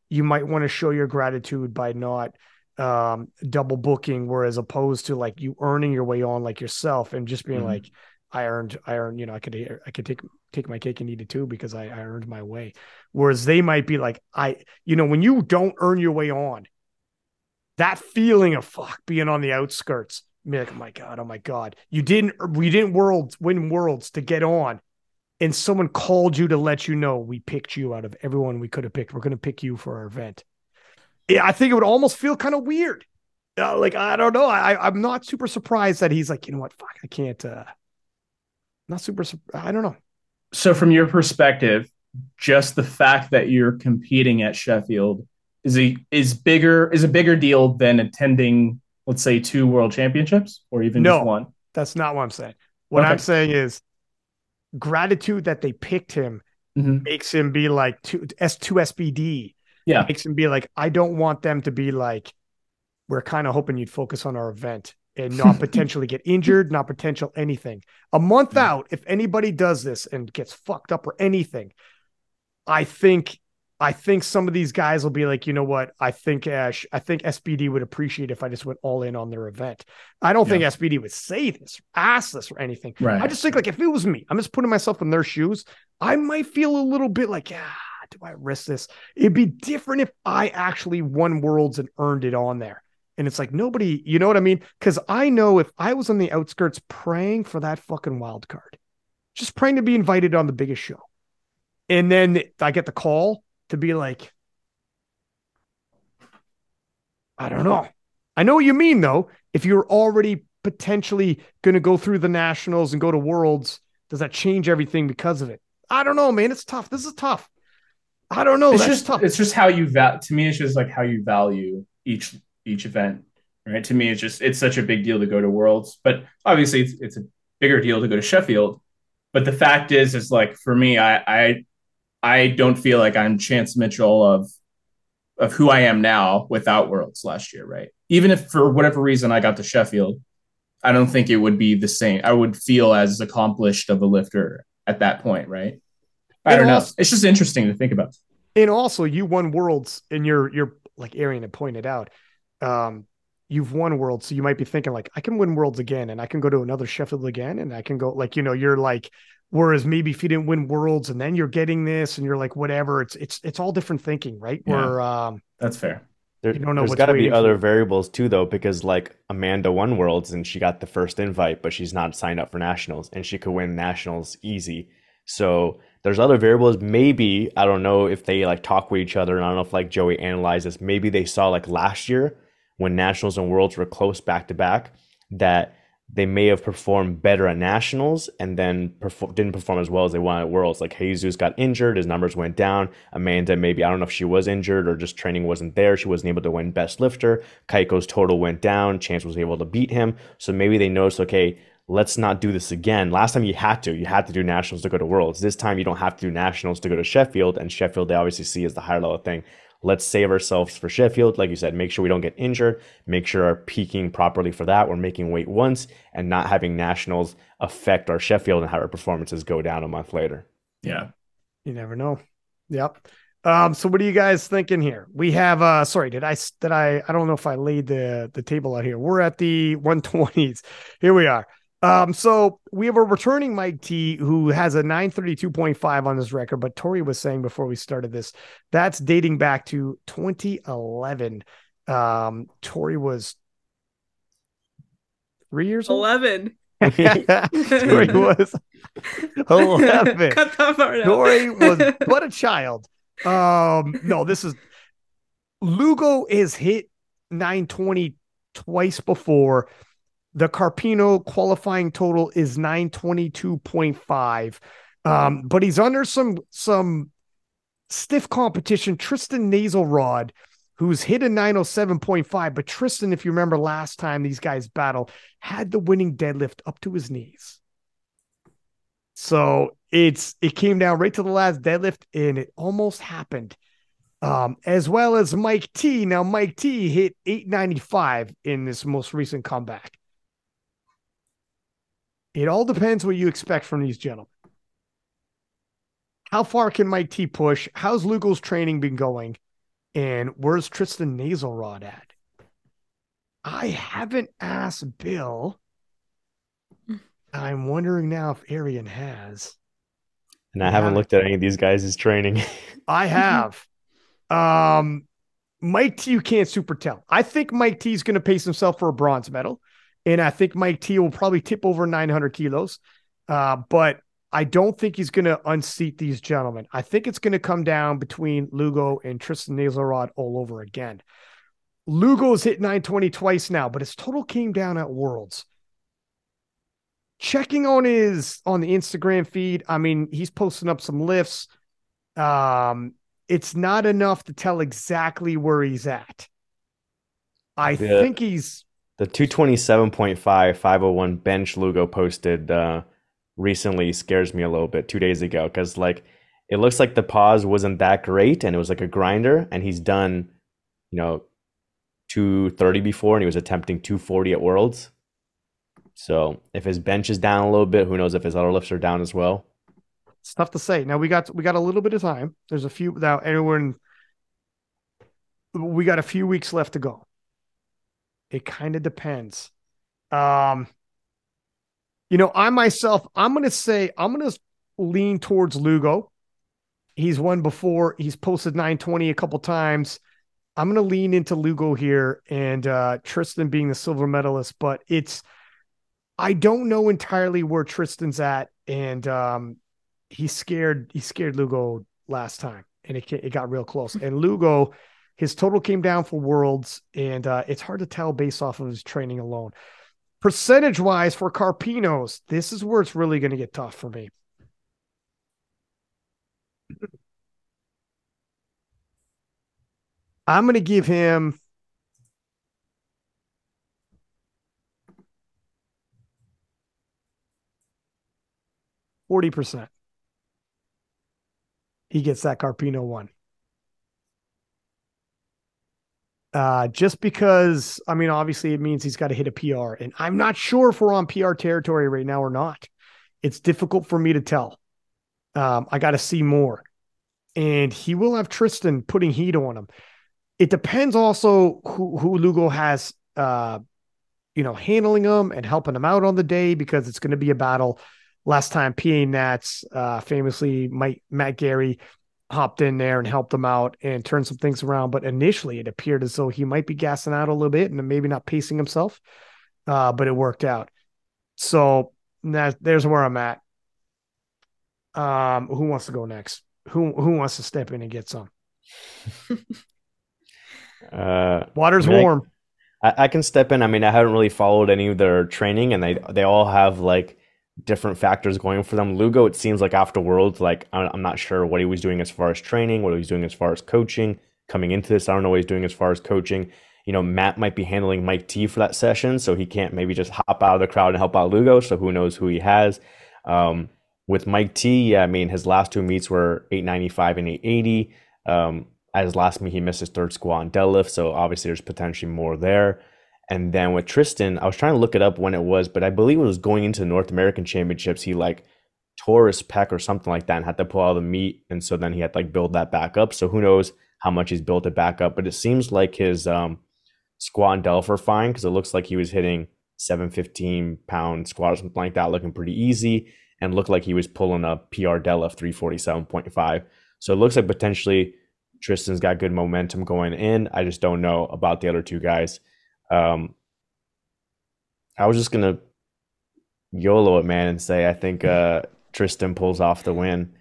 You might want to show your gratitude by not um double booking, whereas opposed to like you earning your way on like yourself and just being Mhm. like, I earned, I earned, you know, I could I could take take my cake and eat it too because I, I earned my way. Whereas they might be like, I, you know, when you don't earn your way on, that feeling of fuck being on the outskirts, be like, oh my god, oh my god, you didn't, we didn't worlds win worlds to get on, and someone called you to let you know we picked you out of everyone we could have picked. We're going to pick you for our event. Yeah, I think it would almost feel kind of weird. Uh, like I don't know, I I'm not super surprised that he's like, you know what, fuck, I can't. uh Not super. I don't know. So, from your perspective, just the fact that you're competing at Sheffield is a is bigger is a bigger deal than attending, let's say, two World Championships or even No. just one. That's not what I'm saying. What Okay. I'm saying is gratitude that they picked him Mhm. makes him be like two S two SBD. Yeah. Makes him be like, I don't want them to be like, we're kind of hoping you'd focus on our event and not potentially get injured, not potential anything. A month Yeah. out, if anybody does this and gets fucked up or anything, I think I think some of these guys will be like, you know what? I think Ash, I think SBD would appreciate if I just went all in on their event. I don't think SBD would say this, ask this, or anything. Right. I just think like if it was me, I'm just putting myself in their shoes. I might feel a little bit like, ah, do I risk this? It'd be different if I actually won worlds and earned it on there. And it's like nobody, you know what I mean? Because I know if I was on the outskirts praying for that fucking wild card, just praying to be invited on the biggest show, and then I get the call to be like, I don't know. I know what you mean though. If you're already potentially going to go through the nationals and go to worlds, does that change everything because of it? I don't know, man. It's tough. This is tough. I don't know. it's That's just tough. it's just how you val to me it's just like how you value each each event right to me it's just it's such a big deal to go to worlds but obviously it's, it's a bigger deal to go to sheffield but the fact is is like for me i i i don't feel like i'm chance mitchell of of who i am now without worlds last year right even if for whatever reason i got to sheffield i don't think it would be the same i would feel as accomplished of a lifter at that point, right? I don't know. it's just interesting to think about. And also, you won worlds, and you're you're like Arian had pointed out. Um, you've won worlds, so you might be thinking like, I can win worlds again, and I can go to another Sheffield again, and I can go like you know, you're like. Whereas maybe if you didn't win worlds and then you're getting this and you're like whatever, it's it's it's all different thinking, right? Yeah. Where um, That's fair. There, You don't know has what's got to be for other variables too, though, because like Amanda won Worlds and she got the first invite, but she's not signed up for Nationals, and she could win Nationals easy. So there's other variables. Maybe I don't know if they like talk with each other, and I don't know if like Joey analyzes. Maybe they saw like last year when Nationals and Worlds were close back to back that they may have performed better at nationals and then perfor- didn't perform as well as they wanted at worlds. Like Jesus got injured, his numbers went down. Amanda, maybe I don't know if she was injured or just training wasn't there. She wasn't able to win best lifter. Kaiko's total went down. Chance was able to beat him. So maybe they noticed, okay, let's not do this again. Last time you had to, you had to do nationals to go to worlds. This time you don't have to do nationals to go to Sheffield, and Sheffield they obviously see as the higher level thing. Let's save ourselves for Sheffield. Like you said, make sure we don't get injured, make sure our peaking properly for that. We're making weight once and not having nationals affect our Sheffield and how our performances go down a month later. Yeah. You never know. Yep. Um, so what are you guys thinking here? We have uh sorry, did I did I I don't know if I laid the the table out here. We're at the 120s. Here we are. Um, so we have a returning Mike T who has a 932.5 on his record, but Tori was saying before we started this, that's dating back to 2011. Um, Tori was three years old. 11. Tori was 11. Cut that part out. Dory was but a child. Um, no, this is Lugo is hit 920 twice before. The Carpino qualifying total is 922.5. Um, but he's under some some stiff competition. Tristan Nasalrod, who's hit a 907.5. But Tristan, if you remember last time these guys battled, had the winning deadlift up to his knees. So it's it came down right to the last deadlift, and it almost happened. Um, as well as Mike T. Now Mike T hit 895 in this most recent comeback. It all depends what you expect from these gentlemen. How far can Mike T push? How's Lugo's training been going? And where's Tristan Nasalrod at? I haven't asked Bill. I'm wondering now if Arian has. And I haven't looked at any of these guys' training. I have. Um, Mike T, you can't super tell. I think Mike T is going to pace himself for a bronze medal, and I think Mike T will probably tip over 900 kilos. Uh, but I don't think he's going to unseat these gentlemen. I think it's going to come down between Lugo and Tristan Nasalrod all over again. Lugo's hit 920 twice now, but his total came down at Worlds. Checking on his on the Instagram feed, I mean, he's posting up some lifts. Um, it's not enough to tell exactly where he's at. I Yeah. think he's The 227.5 501 bench Lugo posted uh, recently scares me a little bit two days ago because like it looks like the pause wasn't that great and it was like a grinder and he's done you know 230 before and he was attempting 240 at worlds so if his bench is down a little bit who knows if his other lifts are down as well it's tough to say. Now we got we got a little bit of time. There's a few now everyone we got a few weeks left to go. It kind of depends. Um you know, I myself, I'm gonna say I'm gonna lean towards Lugo. He's won before, he's posted 920 a couple times. I'm gonna lean into Lugo here and uh Tristan being the silver medalist, but it's I don't know entirely where Tristan's at, and um he scared he scared Lugo last time, and it it got real close. And Lugo, his total came down for worlds, and uh, it's hard to tell based off of his training alone. Percentage wise for Carpinos, this is where it's really going to get tough for me. I'm going to give him. Forty percent. He gets that Carpino one. Uh, just because, I mean, obviously it means he's got to hit a PR, and I'm not sure if we're on PR territory right now or not. It's difficult for me to tell. Um, I got to see more. And he will have Tristan putting heat on him. It depends also who, who Lugo has, uh, you know, handling him and helping him out on the day because it's going to be a battle. Last time, PA Nats, uh, famously, Mike, Matt Gary hopped in there and helped him out and turned some things around. But initially, it appeared as though he might be gassing out a little bit and maybe not pacing himself, uh, but it worked out. So that, there's where I'm at. Um, who wants to go next? Who who wants to step in and get some? uh, Water's I mean, warm. I, I can step in. I mean, I haven't really followed any of their training, and they they all have like different factors going for them. Lugo, it seems like after Worlds, like I'm not sure what he was doing as far as training, what he was doing as far as coaching. Coming into this, I don't know what he's doing as far as coaching. You know, Matt might be handling Mike T for that session, so he can't maybe just hop out of the crowd and help out Lugo. So who knows who he has. Um, with Mike T, yeah, I mean, his last two meets were 895 and 880. Um, his last meet, he missed his third squat and deadlift, so obviously there's potentially more there. And then with Tristan, I was trying to look it up when it was, but I believe it was going into the North American Championships. He like tore his pec or something like that and had to pull out the meat, and so then he had to like build that back up. So who knows how much he's built it back up? But it seems like his um, squat and deadlift are fine because it looks like he was hitting 715 pound squat or something like that, looking pretty easy, and looked like he was pulling a PR deadlift 347.5. So it looks like potentially Tristan's got good momentum going in. I just don't know about the other two guys. Um, I was just gonna YOLO it, man, and say I think uh, Tristan pulls off the win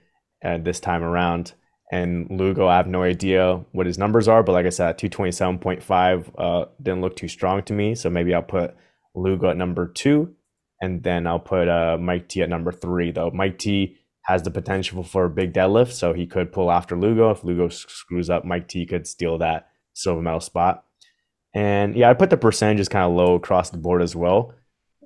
uh, this time around. And Lugo, I have no idea what his numbers are, but like I said, 227.5 uh, didn't look too strong to me. So maybe I'll put Lugo at number two, and then I'll put uh, Mike T at number three, though. Mike T has the potential for a big deadlift, so he could pull after Lugo. If Lugo screws up, Mike T could steal that silver medal spot. And yeah, I put the percentages kind of low across the board as well.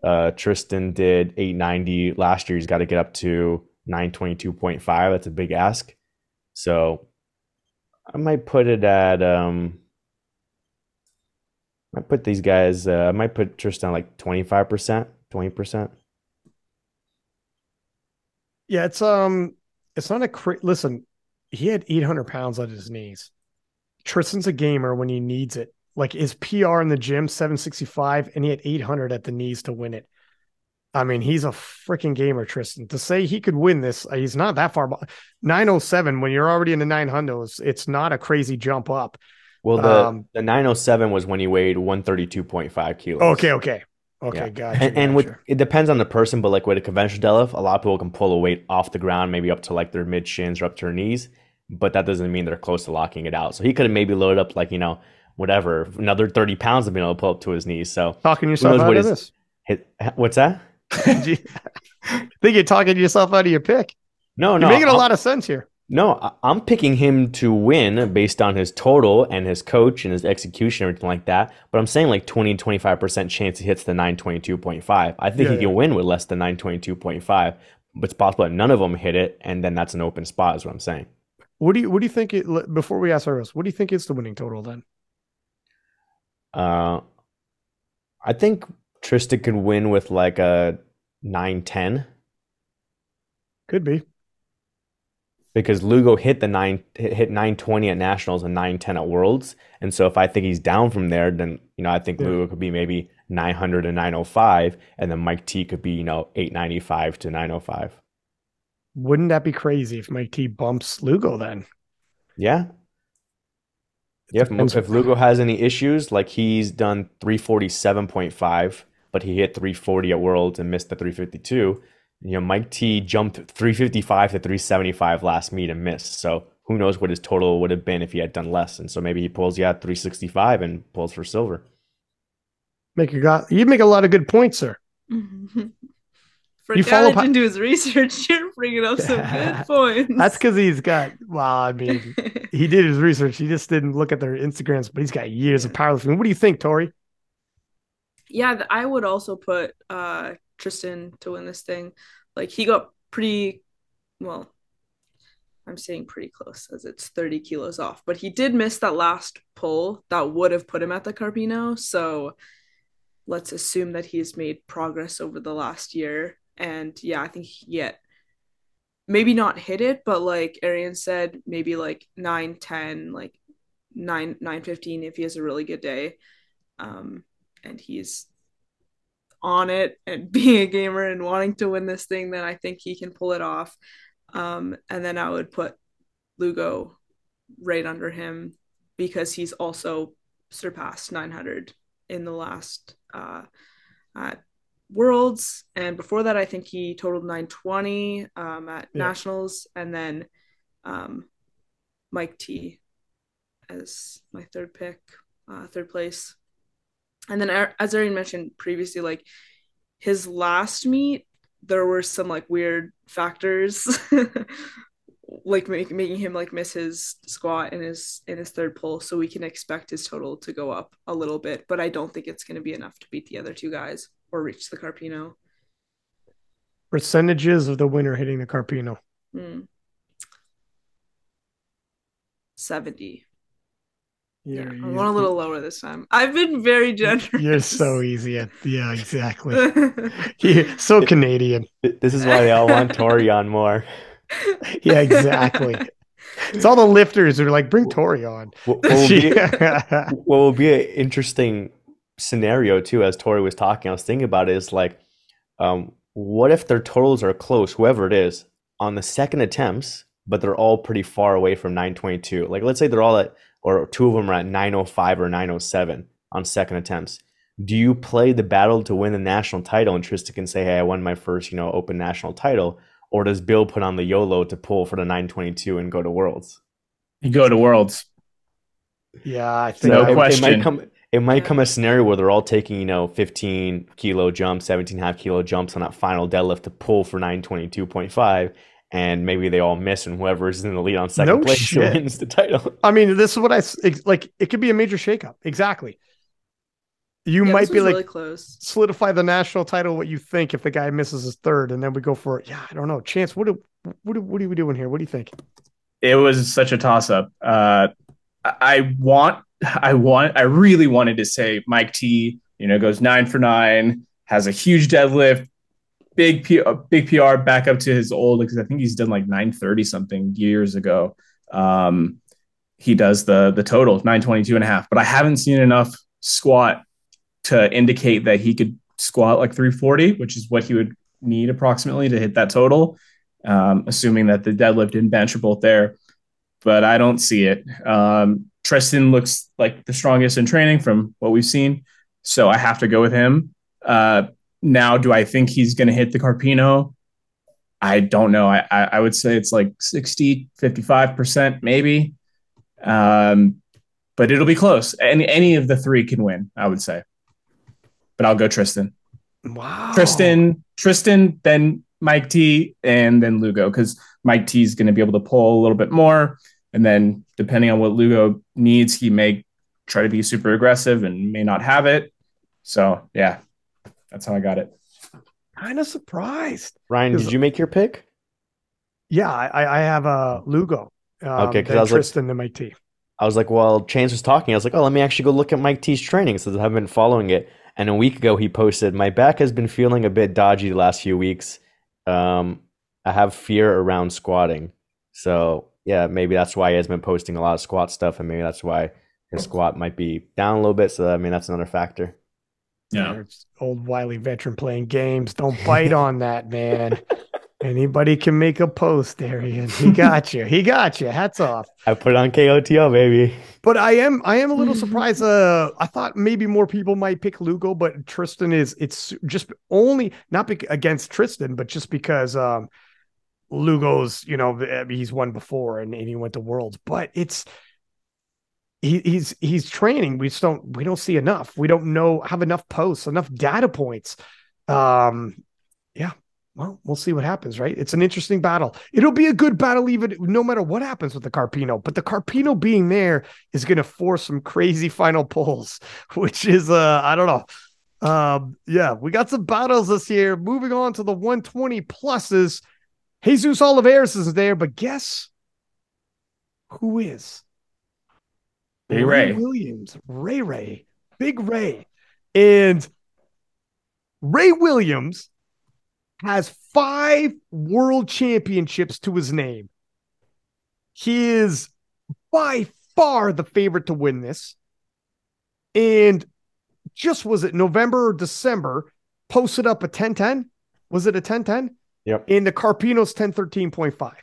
Uh, Tristan did 890 last year. He's got to get up to 922.5. That's a big ask. So I might put it at um I put these guys uh, I might put Tristan like 25%, 20%. Yeah, it's um, it's not a cra- listen. He had 800 pounds on his knees. Tristan's a gamer when he needs it. Like his PR in the gym 765, and he had 800 at the knees to win it. I mean, he's a freaking gamer, Tristan. To say he could win this, uh, he's not that far. be- 907 when you're already in the 900s, it's not a crazy jump up. Well, the Um, the 907 was when he weighed 132.5 kilos. Okay, okay, okay, Yeah. gotcha. and, and with it depends on the person, but like with a conventional deadlift, a lot of people can pull a weight off the ground, maybe up to like their mid shins or up to their knees, but that doesn't mean they're close to locking it out. So he could have maybe loaded up like you know whatever another 30 pounds of being able to pull up to his knees. So talking yourself out what of his- this. hit, what's that? Gee, think you're talking yourself out of your pick. No, You're no, making a I'm- lot of sense here. No, I- I'm picking him to win based on his total and his coach and his execution, everything like that. But I'm saying like 20 25% chance he hits the 922.5. I think Yeah, he can yeah. win with less than 922.5, but it's possible that none of them hit it, and then that's an open spot, is what I'm saying. What do you what do you think it before we ask ours, what do you think is the winning total then? Uh, I think Tristan could win with like a 910 Could be. because Lugo hit the nine hit hit 920 at nationals and 910 at worlds. And so if I think he's down from there, then you know I think Yeah. Lugo could be maybe 900 and 905, and then Mike T could be you know 895 to 905. Wouldn't that be crazy if Mike T bumps Lugo then? Yeah. Yeah, if, if Lugo has any issues, like he's done 347.5, but he hit 340 at Worlds and missed the 352. You know, Mike T jumped 355 to 375 last meet and missed. So who knows what his total would have been if he had done less. And so maybe he pulls, yeah, 365 and pulls for silver. Make you got you make a lot of good points, sir. For You follow that pa- didn't do his research, you're bringing up some good points. That's because he's got well, I mean, he did his research. He just didn't look at their Instagrams, but he's got years of powerlifting. What do you think, Tori? yeah, I would also put uh Tristan to win this thing. Like he got pretty well. I'm saying pretty close as it's 30 kilos off, but he did miss that last pull that would have put him at the Carpino. So let's assume that he's made progress over the last year. And yeah, I think he get maybe not hit it, but like Arian said, maybe like 9, 10, like 9, 9, 15 if he has a really good day. Um, and he's on it and being a gamer and wanting to win this thing, then I think he can pull it off. Um, and then I would put Lugo right under him because he's also surpassed 900 in the last uh, at Worlds, and before that, I think he totaled 920 um, at yeah. Nationals, and then um, Mike T as my third pick, uh, third place. And then, as Arian mentioned previously, like his last meet, there were some like weird factors like make, making him like miss his squat in his in his third pull so we can expect his total to go up a little bit but i don't think it's going to be enough to beat the other two guys or reach the carpino percentages of the winner hitting the carpino hmm. 70 yeah, yeah I'm going a little lower this time. I've been very generous. You're so easy at yeah, exactly. you're so Canadian. This is why they all want Tori on more. yeah, exactly. It's all the lifters who are like, bring Tori on. What, what will be, what will be an interesting scenario too, as Tori was talking, I was thinking about it is like, um, what if their totals are close, whoever it is, on the second attempts, but they're all pretty far away from 922. Like let's say they're all at, or two of them are at 905 or 907 on second attempts. Do you play the battle to win the national title and Tristan can say, hey, I won my first, you know, open national title? or does Bill put on the YOLO to pull for the 922 and go to Worlds? You go to Worlds. Yeah, I think no it, question. It might come. It might come a scenario where they're all taking, you know, 15 kilo jumps, 17 half kilo jumps on that final deadlift to pull for 922.5, and maybe they all miss, and whoever is in the lead on second no place shit. wins the title. I mean, this is what I like. It could be a major shakeup. Exactly you yeah, might be like really close. solidify the national title what you think if the guy misses his third and then we go for it yeah i don't know chance what do, what, do, what are we doing here what do you think it was such a toss up uh i want i want i really wanted to say mike t you know goes nine for nine has a huge deadlift big P- big pr back up to his old because i think he's done like 930 something years ago um he does the the total 922 and a half but i haven't seen enough squat to indicate that he could squat like 340, which is what he would need approximately to hit that total, um, assuming that the deadlift and bench are both there. But I don't see it. Um, Tristan looks like the strongest in training from what we've seen. So I have to go with him. Uh, now, do I think he's going to hit the Carpino? I don't know. I, I, I, would say it's like 60, 55%, maybe. Um, but it'll be close. Any, any of the three can win, I would say but I'll go Tristan. Wow. Tristan, Tristan, then Mike T, and then Lugo because Mike T is going to be able to pull a little bit more. And then depending on what Lugo needs, he may try to be super aggressive and may not have it. So yeah, that's how I got it. Kind of surprised. Ryan, did you make your pick? Yeah, I, I have a uh, Lugo. Um, okay, because I was Tristan like, and Mike T. I was like, well, Chance was talking. I was like, oh, let me actually go look at Mike T's training since I haven't been following it. And a week ago, he posted, My back has been feeling a bit dodgy the last few weeks. Um, I have fear around squatting. So, yeah, maybe that's why he has been posting a lot of squat stuff. And maybe that's why his squat might be down a little bit. So, I mean, that's another factor. Yeah. Old wily veteran playing games. Don't bite on that, man. Anybody can make a post, Arian. He got you. He got you. Hats off. I put it on KOTL, baby. But I am I am a little surprised. Uh, I thought maybe more people might pick Lugo, but Tristan is it's just only not be- against Tristan, but just because um, Lugo's you know he's won before and, and he went to Worlds, but it's he, he's he's training. We just don't we don't see enough. We don't know have enough posts, enough data points. Um, yeah, well, we'll see what happens, right? It's an interesting battle. It'll be a good battle, even no matter what happens with the Carpino. But the Carpino being there is going to force some crazy final pulls, which is, uh, I don't know. Um, yeah, we got some battles this year. Moving on to the 120 pluses. Jesus Olivares is there, but guess who is? Ray Ray Williams, Ray Ray, Big Ray, and Ray Williams has five world championships to his name. He is by far the favorite to win this. And just was it November or December, posted up a 1010. Was it a 1010? Yep. In the Carpino's 1013.5.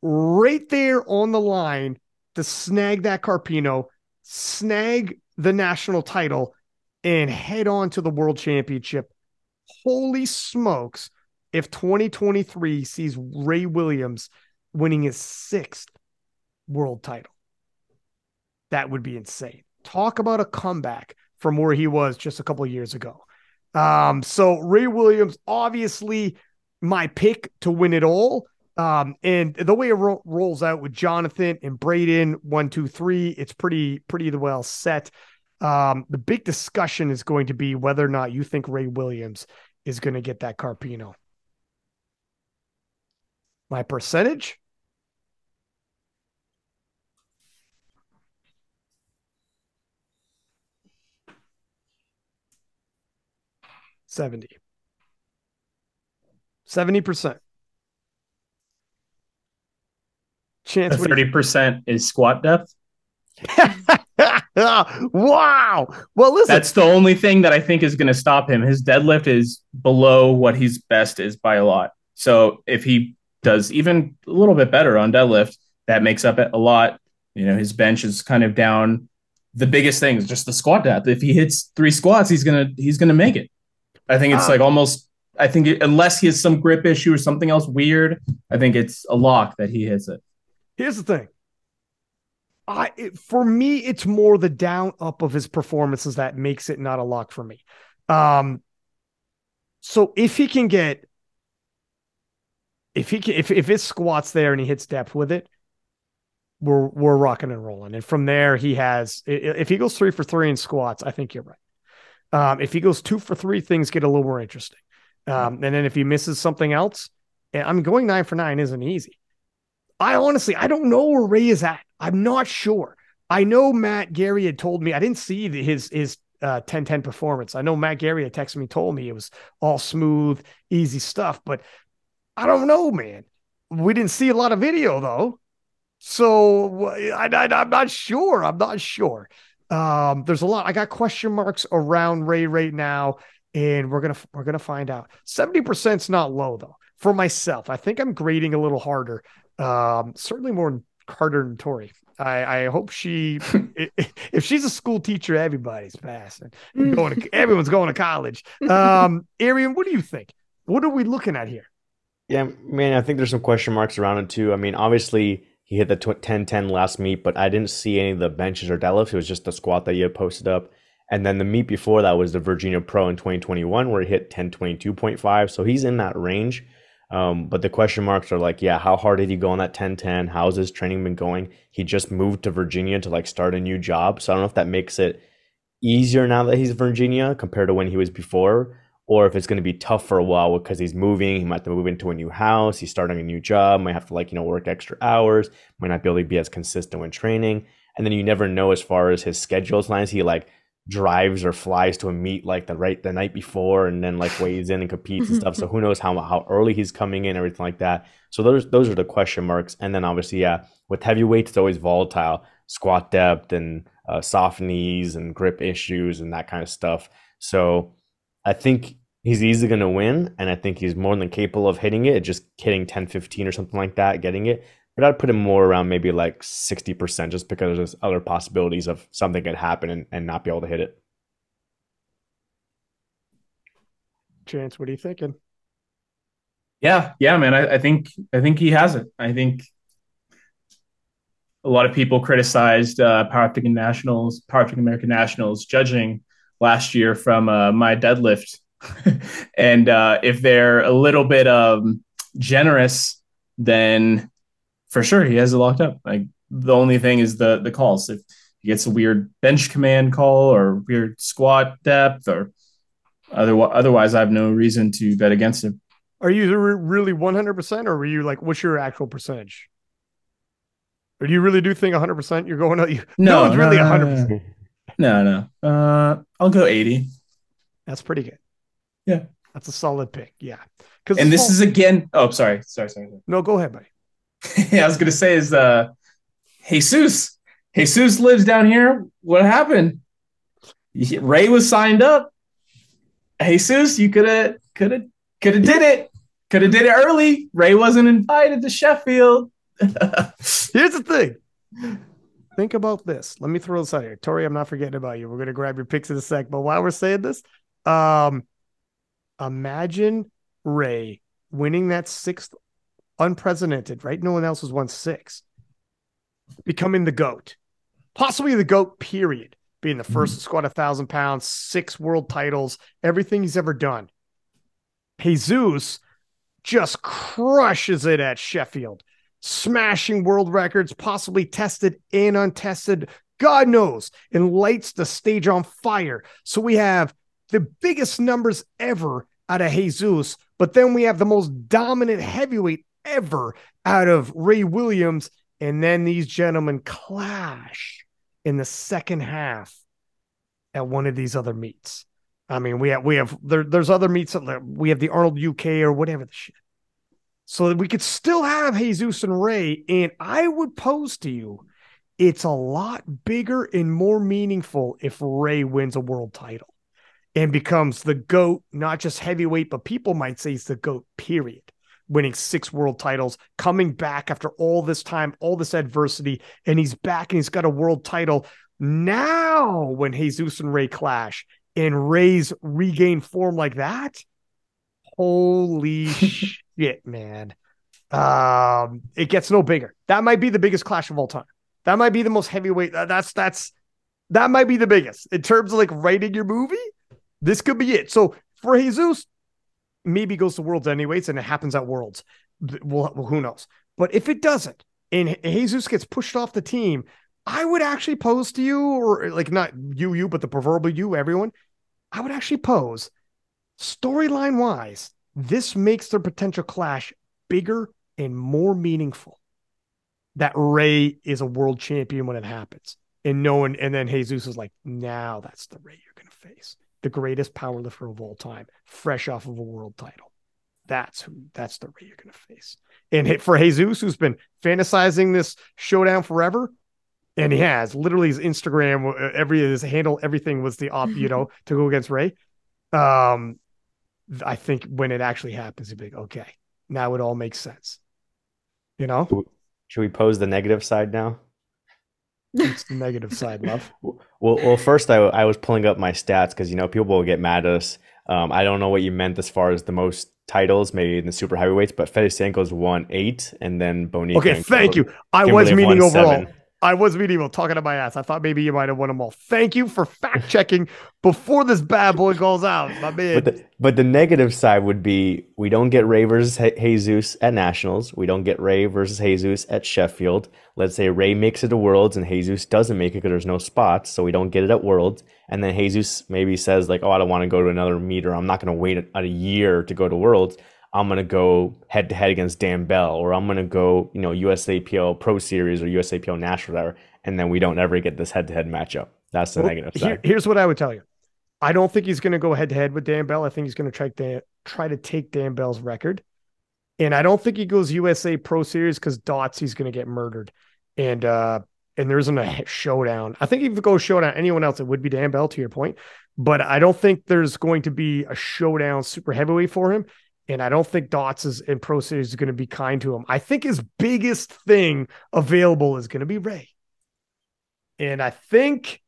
Right there on the line to snag that Carpino, snag the national title, and head on to the world championship. Holy smokes. If 2023 sees Ray Williams winning his sixth world title, that would be insane. Talk about a comeback from where he was just a couple years ago. Um, so Ray Williams, obviously my pick to win it all. Um, and the way it ro- rolls out with Jonathan and Braden, one, two, three, it's pretty, pretty well set. Um, the big discussion is going to be whether or not you think Ray Williams is going to get that Carpino. My percentage? Seventy. Seventy percent. Chance. what do you- Thirty percent is squat depth. wow. Well, listen. That's the only thing that I think is going to stop him. His deadlift is below what he's best is by a lot. So if he does even a little bit better on deadlift, that makes up a lot. You know, his bench is kind of down. The biggest thing is just the squat depth. If he hits three squats, he's gonna he's gonna make it. I think it's Ah. like almost. I think it, unless he has some grip issue or something else weird, I think it's a lock that he hits it. Here's the thing. I it, for me, it's more the down up of his performances that makes it not a lock for me. Um, so if he can get, if he can, if if his squats there and he hits depth with it, we're we're rocking and rolling. And from there, he has. If he goes three for three in squats, I think you're right. Um, if he goes two for three, things get a little more interesting. Um, and then if he misses something else, I'm going nine for nine isn't easy. I honestly, I don't know where Ray is at. I'm not sure. I know Matt Gary had told me. I didn't see his his uh, 10-10 performance. I know Matt Gary had texted me, told me it was all smooth, easy stuff. But I don't know, man. We didn't see a lot of video though, so I, I'm not sure. I'm not sure. Um, there's a lot. I got question marks around Ray right now, and we're gonna we're gonna find out. Seventy percent's not low though. For myself, I think I'm grading a little harder. Um, certainly more than Carter and Tori. I, I hope she, if she's a school teacher, everybody's passing. Going to, everyone's going to college. Um, Arian, what do you think? What are we looking at here? Yeah, man, I think there's some question marks around it too. I mean, obviously he hit the tw- 10-10 last meet, but I didn't see any of the benches or deadlifts. It was just the squat that you had posted up. And then the meet before that was the Virginia Pro in 2021 where he hit 1022.5. So he's in that range. Um, but the question marks are like, yeah, how hard did he go on that 1010? How's his training been going? He just moved to Virginia to like start a new job. So I don't know if that makes it easier now that he's Virginia compared to when he was before, or if it's going to be tough for a while because he's moving. He might have to move into a new house. He's starting a new job. Might have to like you know work extra hours. Might not be able to be as consistent when training. And then you never know as far as his schedules lines. He like drives or flies to a meet like the right the night before and then like weighs in and competes and stuff. So who knows how how early he's coming in, everything like that. So those those are the question marks. And then obviously, yeah, with heavyweight, it's always volatile. Squat depth and uh, soft knees and grip issues and that kind of stuff. So I think he's easily going to win, and I think he's more than capable of hitting it. Just hitting 10, 15 or something like that, getting it. But I'd put him more around maybe like 60% just because there's other possibilities of something could happen and, and not be able to hit it. Chance, what are you thinking? Yeah, yeah, man. I, I think I think he has it. I think a lot of people criticized uh, powerlifting nationals, powerlifting American nationals judging last year from uh, my deadlift, and uh, if they're a little bit um, generous, then for sure he has it locked up. Like the only thing is the the calls. If he gets a weird bench command call or weird squat depth or other, otherwise, I have no reason to bet against him. Are you really 100% or were you like, what's your actual percentage? Or do you really do think 100% you're going to, you, no, it's really no, 100%. No, no. Uh, I'll go 80. That's pretty good. Yeah. That's a solid pick. Yeah. Because and this is again. Oh, sorry, sorry. sorry. No, go ahead, buddy. yeah, I was gonna say is uh, Jesus. Jesus lives down here. What happened? Ray was signed up. Jesus, you could have, could have, could have did it. Could have did it early. Ray wasn't invited to Sheffield. Here's the thing. Think about this. Let me throw this out here. Tori, I'm not forgetting about you. We're gonna grab your picks in a sec. But while we're saying this, um, imagine Ray winning that sixth unprecedented, right? No one else has won six. Becoming the GOAT, possibly the GOAT, period. Being the first mm-hmm. to squat a thousand pounds, six world titles, everything he's ever done. Jesus just crushes it at Sheffield, smashing world records, possibly tested and untested. God knows, and lights the stage on fire. So we have the biggest numbers ever out of Jesus, but then we have the most dominant heavyweight ever out of Ray Williams. And then these gentlemen clash in the second half at one of these other meets. I mean, we have we have there, there's other meets that we have the Arnold UK or whatever the shit. So that we could still have Jesus and Ray. And I would pose to you, it's a lot bigger and more meaningful if Ray wins a world title and becomes the GOAT, not just heavyweight, but people might say he's the GOAT, period. Winning six world titles, coming back after all this time, all this adversity, and he's back and he's got a world title. Now, when Jesus and Ray clash and Ray's regain form like that, holy shit, man. Um, it gets no bigger. That might be the biggest clash of all time. That might be the most heavyweight. That's that's that might be the biggest in terms of like writing your movie. This could be it. So for Jesus, maybe goes to Worlds anyways, and it happens at Worlds. Well, who knows? But if it doesn't, and Jesus gets pushed off the team, I would actually pose to you, or like not you, you, but the proverbial you, everyone. I would actually pose, storyline wise, this makes their potential clash bigger and more meaningful. That Ray is a world champion when it happens, and no one, and then Jesus is like, now that's the Ray you're going to face the greatest powerlifter of all time, fresh off of a world title. That's who. That's the Ray you're going to face. And for Jesus, who's been fantasizing this showdown forever, and he has literally his Instagram, uh, every his handle, everything was the op, you know, to go against Ray. Um, I think when it actually happens, he'd be like, okay, now it all makes sense. You know. Should we pose the negative side now? It's the negative side, love. Well, well, first I, I was pulling up my stats because you know people will get mad at us. Um, I don't know what you meant as far as the most titles, maybe in the super heavyweights, but Fedosienko's won eight, and then Bonita. Okay, thank you. I was meaning overall. Seven. I was medieval talking to my ass. I thought maybe you might have won them all. Thank you for fact checking before this bad boy goes out, my man. But the, but the negative side would be we don't get Ray versus Jesus at Nationals. We don't get Ray versus Jesus at Sheffield. Let's say Ray makes it to Worlds and Jesus doesn't make it because there's no spots, so we don't get it at Worlds. And then Jesus maybe says like, "Oh, I don't want to go to another meter. I'm not going to wait a, a year to go to Worlds." I'm gonna go head to head against Dan Bell, or I'm gonna go, you know, USAPL Pro Series or USAPL National, whatever, and then we don't ever get this head to head matchup. That's the well, negative side. Here, here's what I would tell you. I don't think he's gonna go head to head with Dan Bell. I think he's gonna try to try to take Dan Bell's record, and I don't think he goes USA Pro Series because Dots he's gonna get murdered, and uh and there isn't a showdown. I think if you go showdown anyone else, it would be Dan Bell to your point, but I don't think there's going to be a showdown super heavyweight for him. And I don't think Dots is in Pro Series is going to be kind to him. I think his biggest thing available is going to be Ray. And I think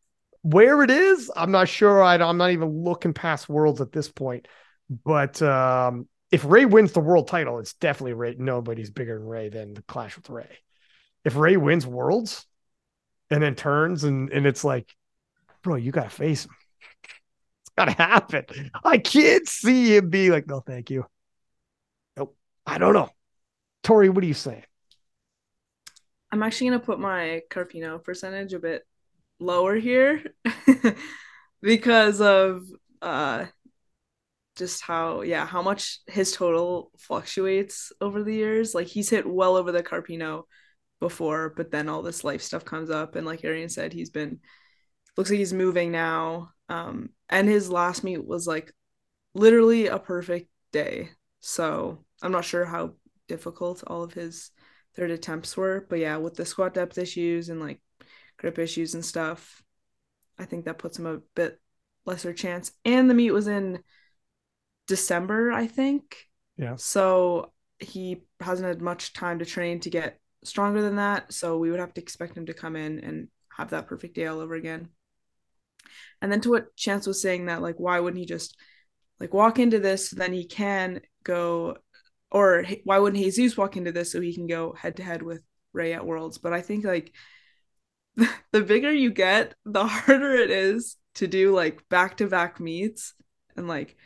where it is, I'm not sure. I, am not even looking past worlds at this point. But um, if Ray wins the world title, it's definitely Ray. Nobody's bigger than Ray than the clash with Ray. If Ray wins worlds and then turns and, and it's like, bro, you got to face him. it's got to happen. I can't see him be like, no, thank you. I don't know. Tori, what do you say? I'm actually to put my Carpino percentage a bit lower here because of uh just how yeah how much his total fluctuates over the years like he's hit well over the carpino before but then all this life stuff comes up and like arian said he's been looks like he's moving now um and his last meet was like literally a perfect day. So I'm not sure how difficult all of his third attempts were, but yeah, with the squat depth issues and like grip issues and stuff, I think that puts him a bit lesser chance. And the meet was in December, I think. Yeah. So he hasn't had much time to train to get stronger than that. So we would have to expect him to come in and have that perfect day all over again. And then to what Chance was saying that like why wouldn't he just like walk into this then he can go or why wouldn't Jesus walk into this so he can go head to head with Ray at Worlds? But I think like the bigger you get, the harder it is to do like back to back meets and like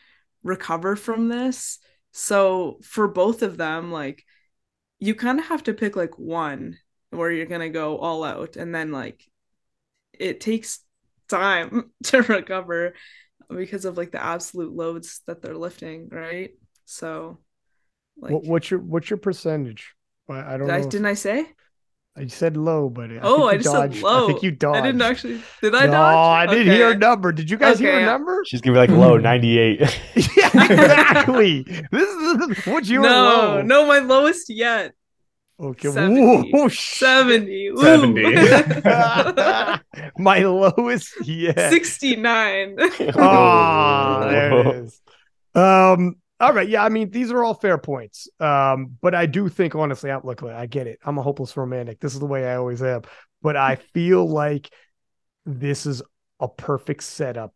recover from this. So for both of them, like you kind of have to pick like one where you're gonna go all out, and then like it takes time to recover because of like the absolute loads that they're lifting, right? So, like, what, what's your what's your percentage? I, I don't did know. I, didn't I say? I said low, but I oh, I just dodged. said low. I think you dodged. I didn't actually. Did I no, dodge? I didn't okay. hear a number. Did you guys Okay. hear a number? She's gonna be like low 98. yeah, exactly. this is what's your no, low? no, my lowest yet. Okay. 70. Whoa, shit. 70. Ooh. 70. My lowest yet. 69. Oh, there it is. Um, all right. Yeah, I mean, these are all fair points. Um, but I do think honestly, I look, I get it. I'm a hopeless romantic. This is the way I always am. But I feel like this is a perfect setup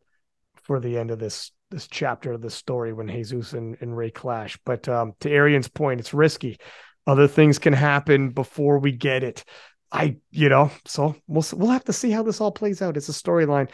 for the end of this this chapter of the story when Jesus and, and Ray clash. But um, to Arian's point, it's risky. Other things can happen before we get it. I, you know, so we'll we'll have to see how this all plays out. It's a storyline.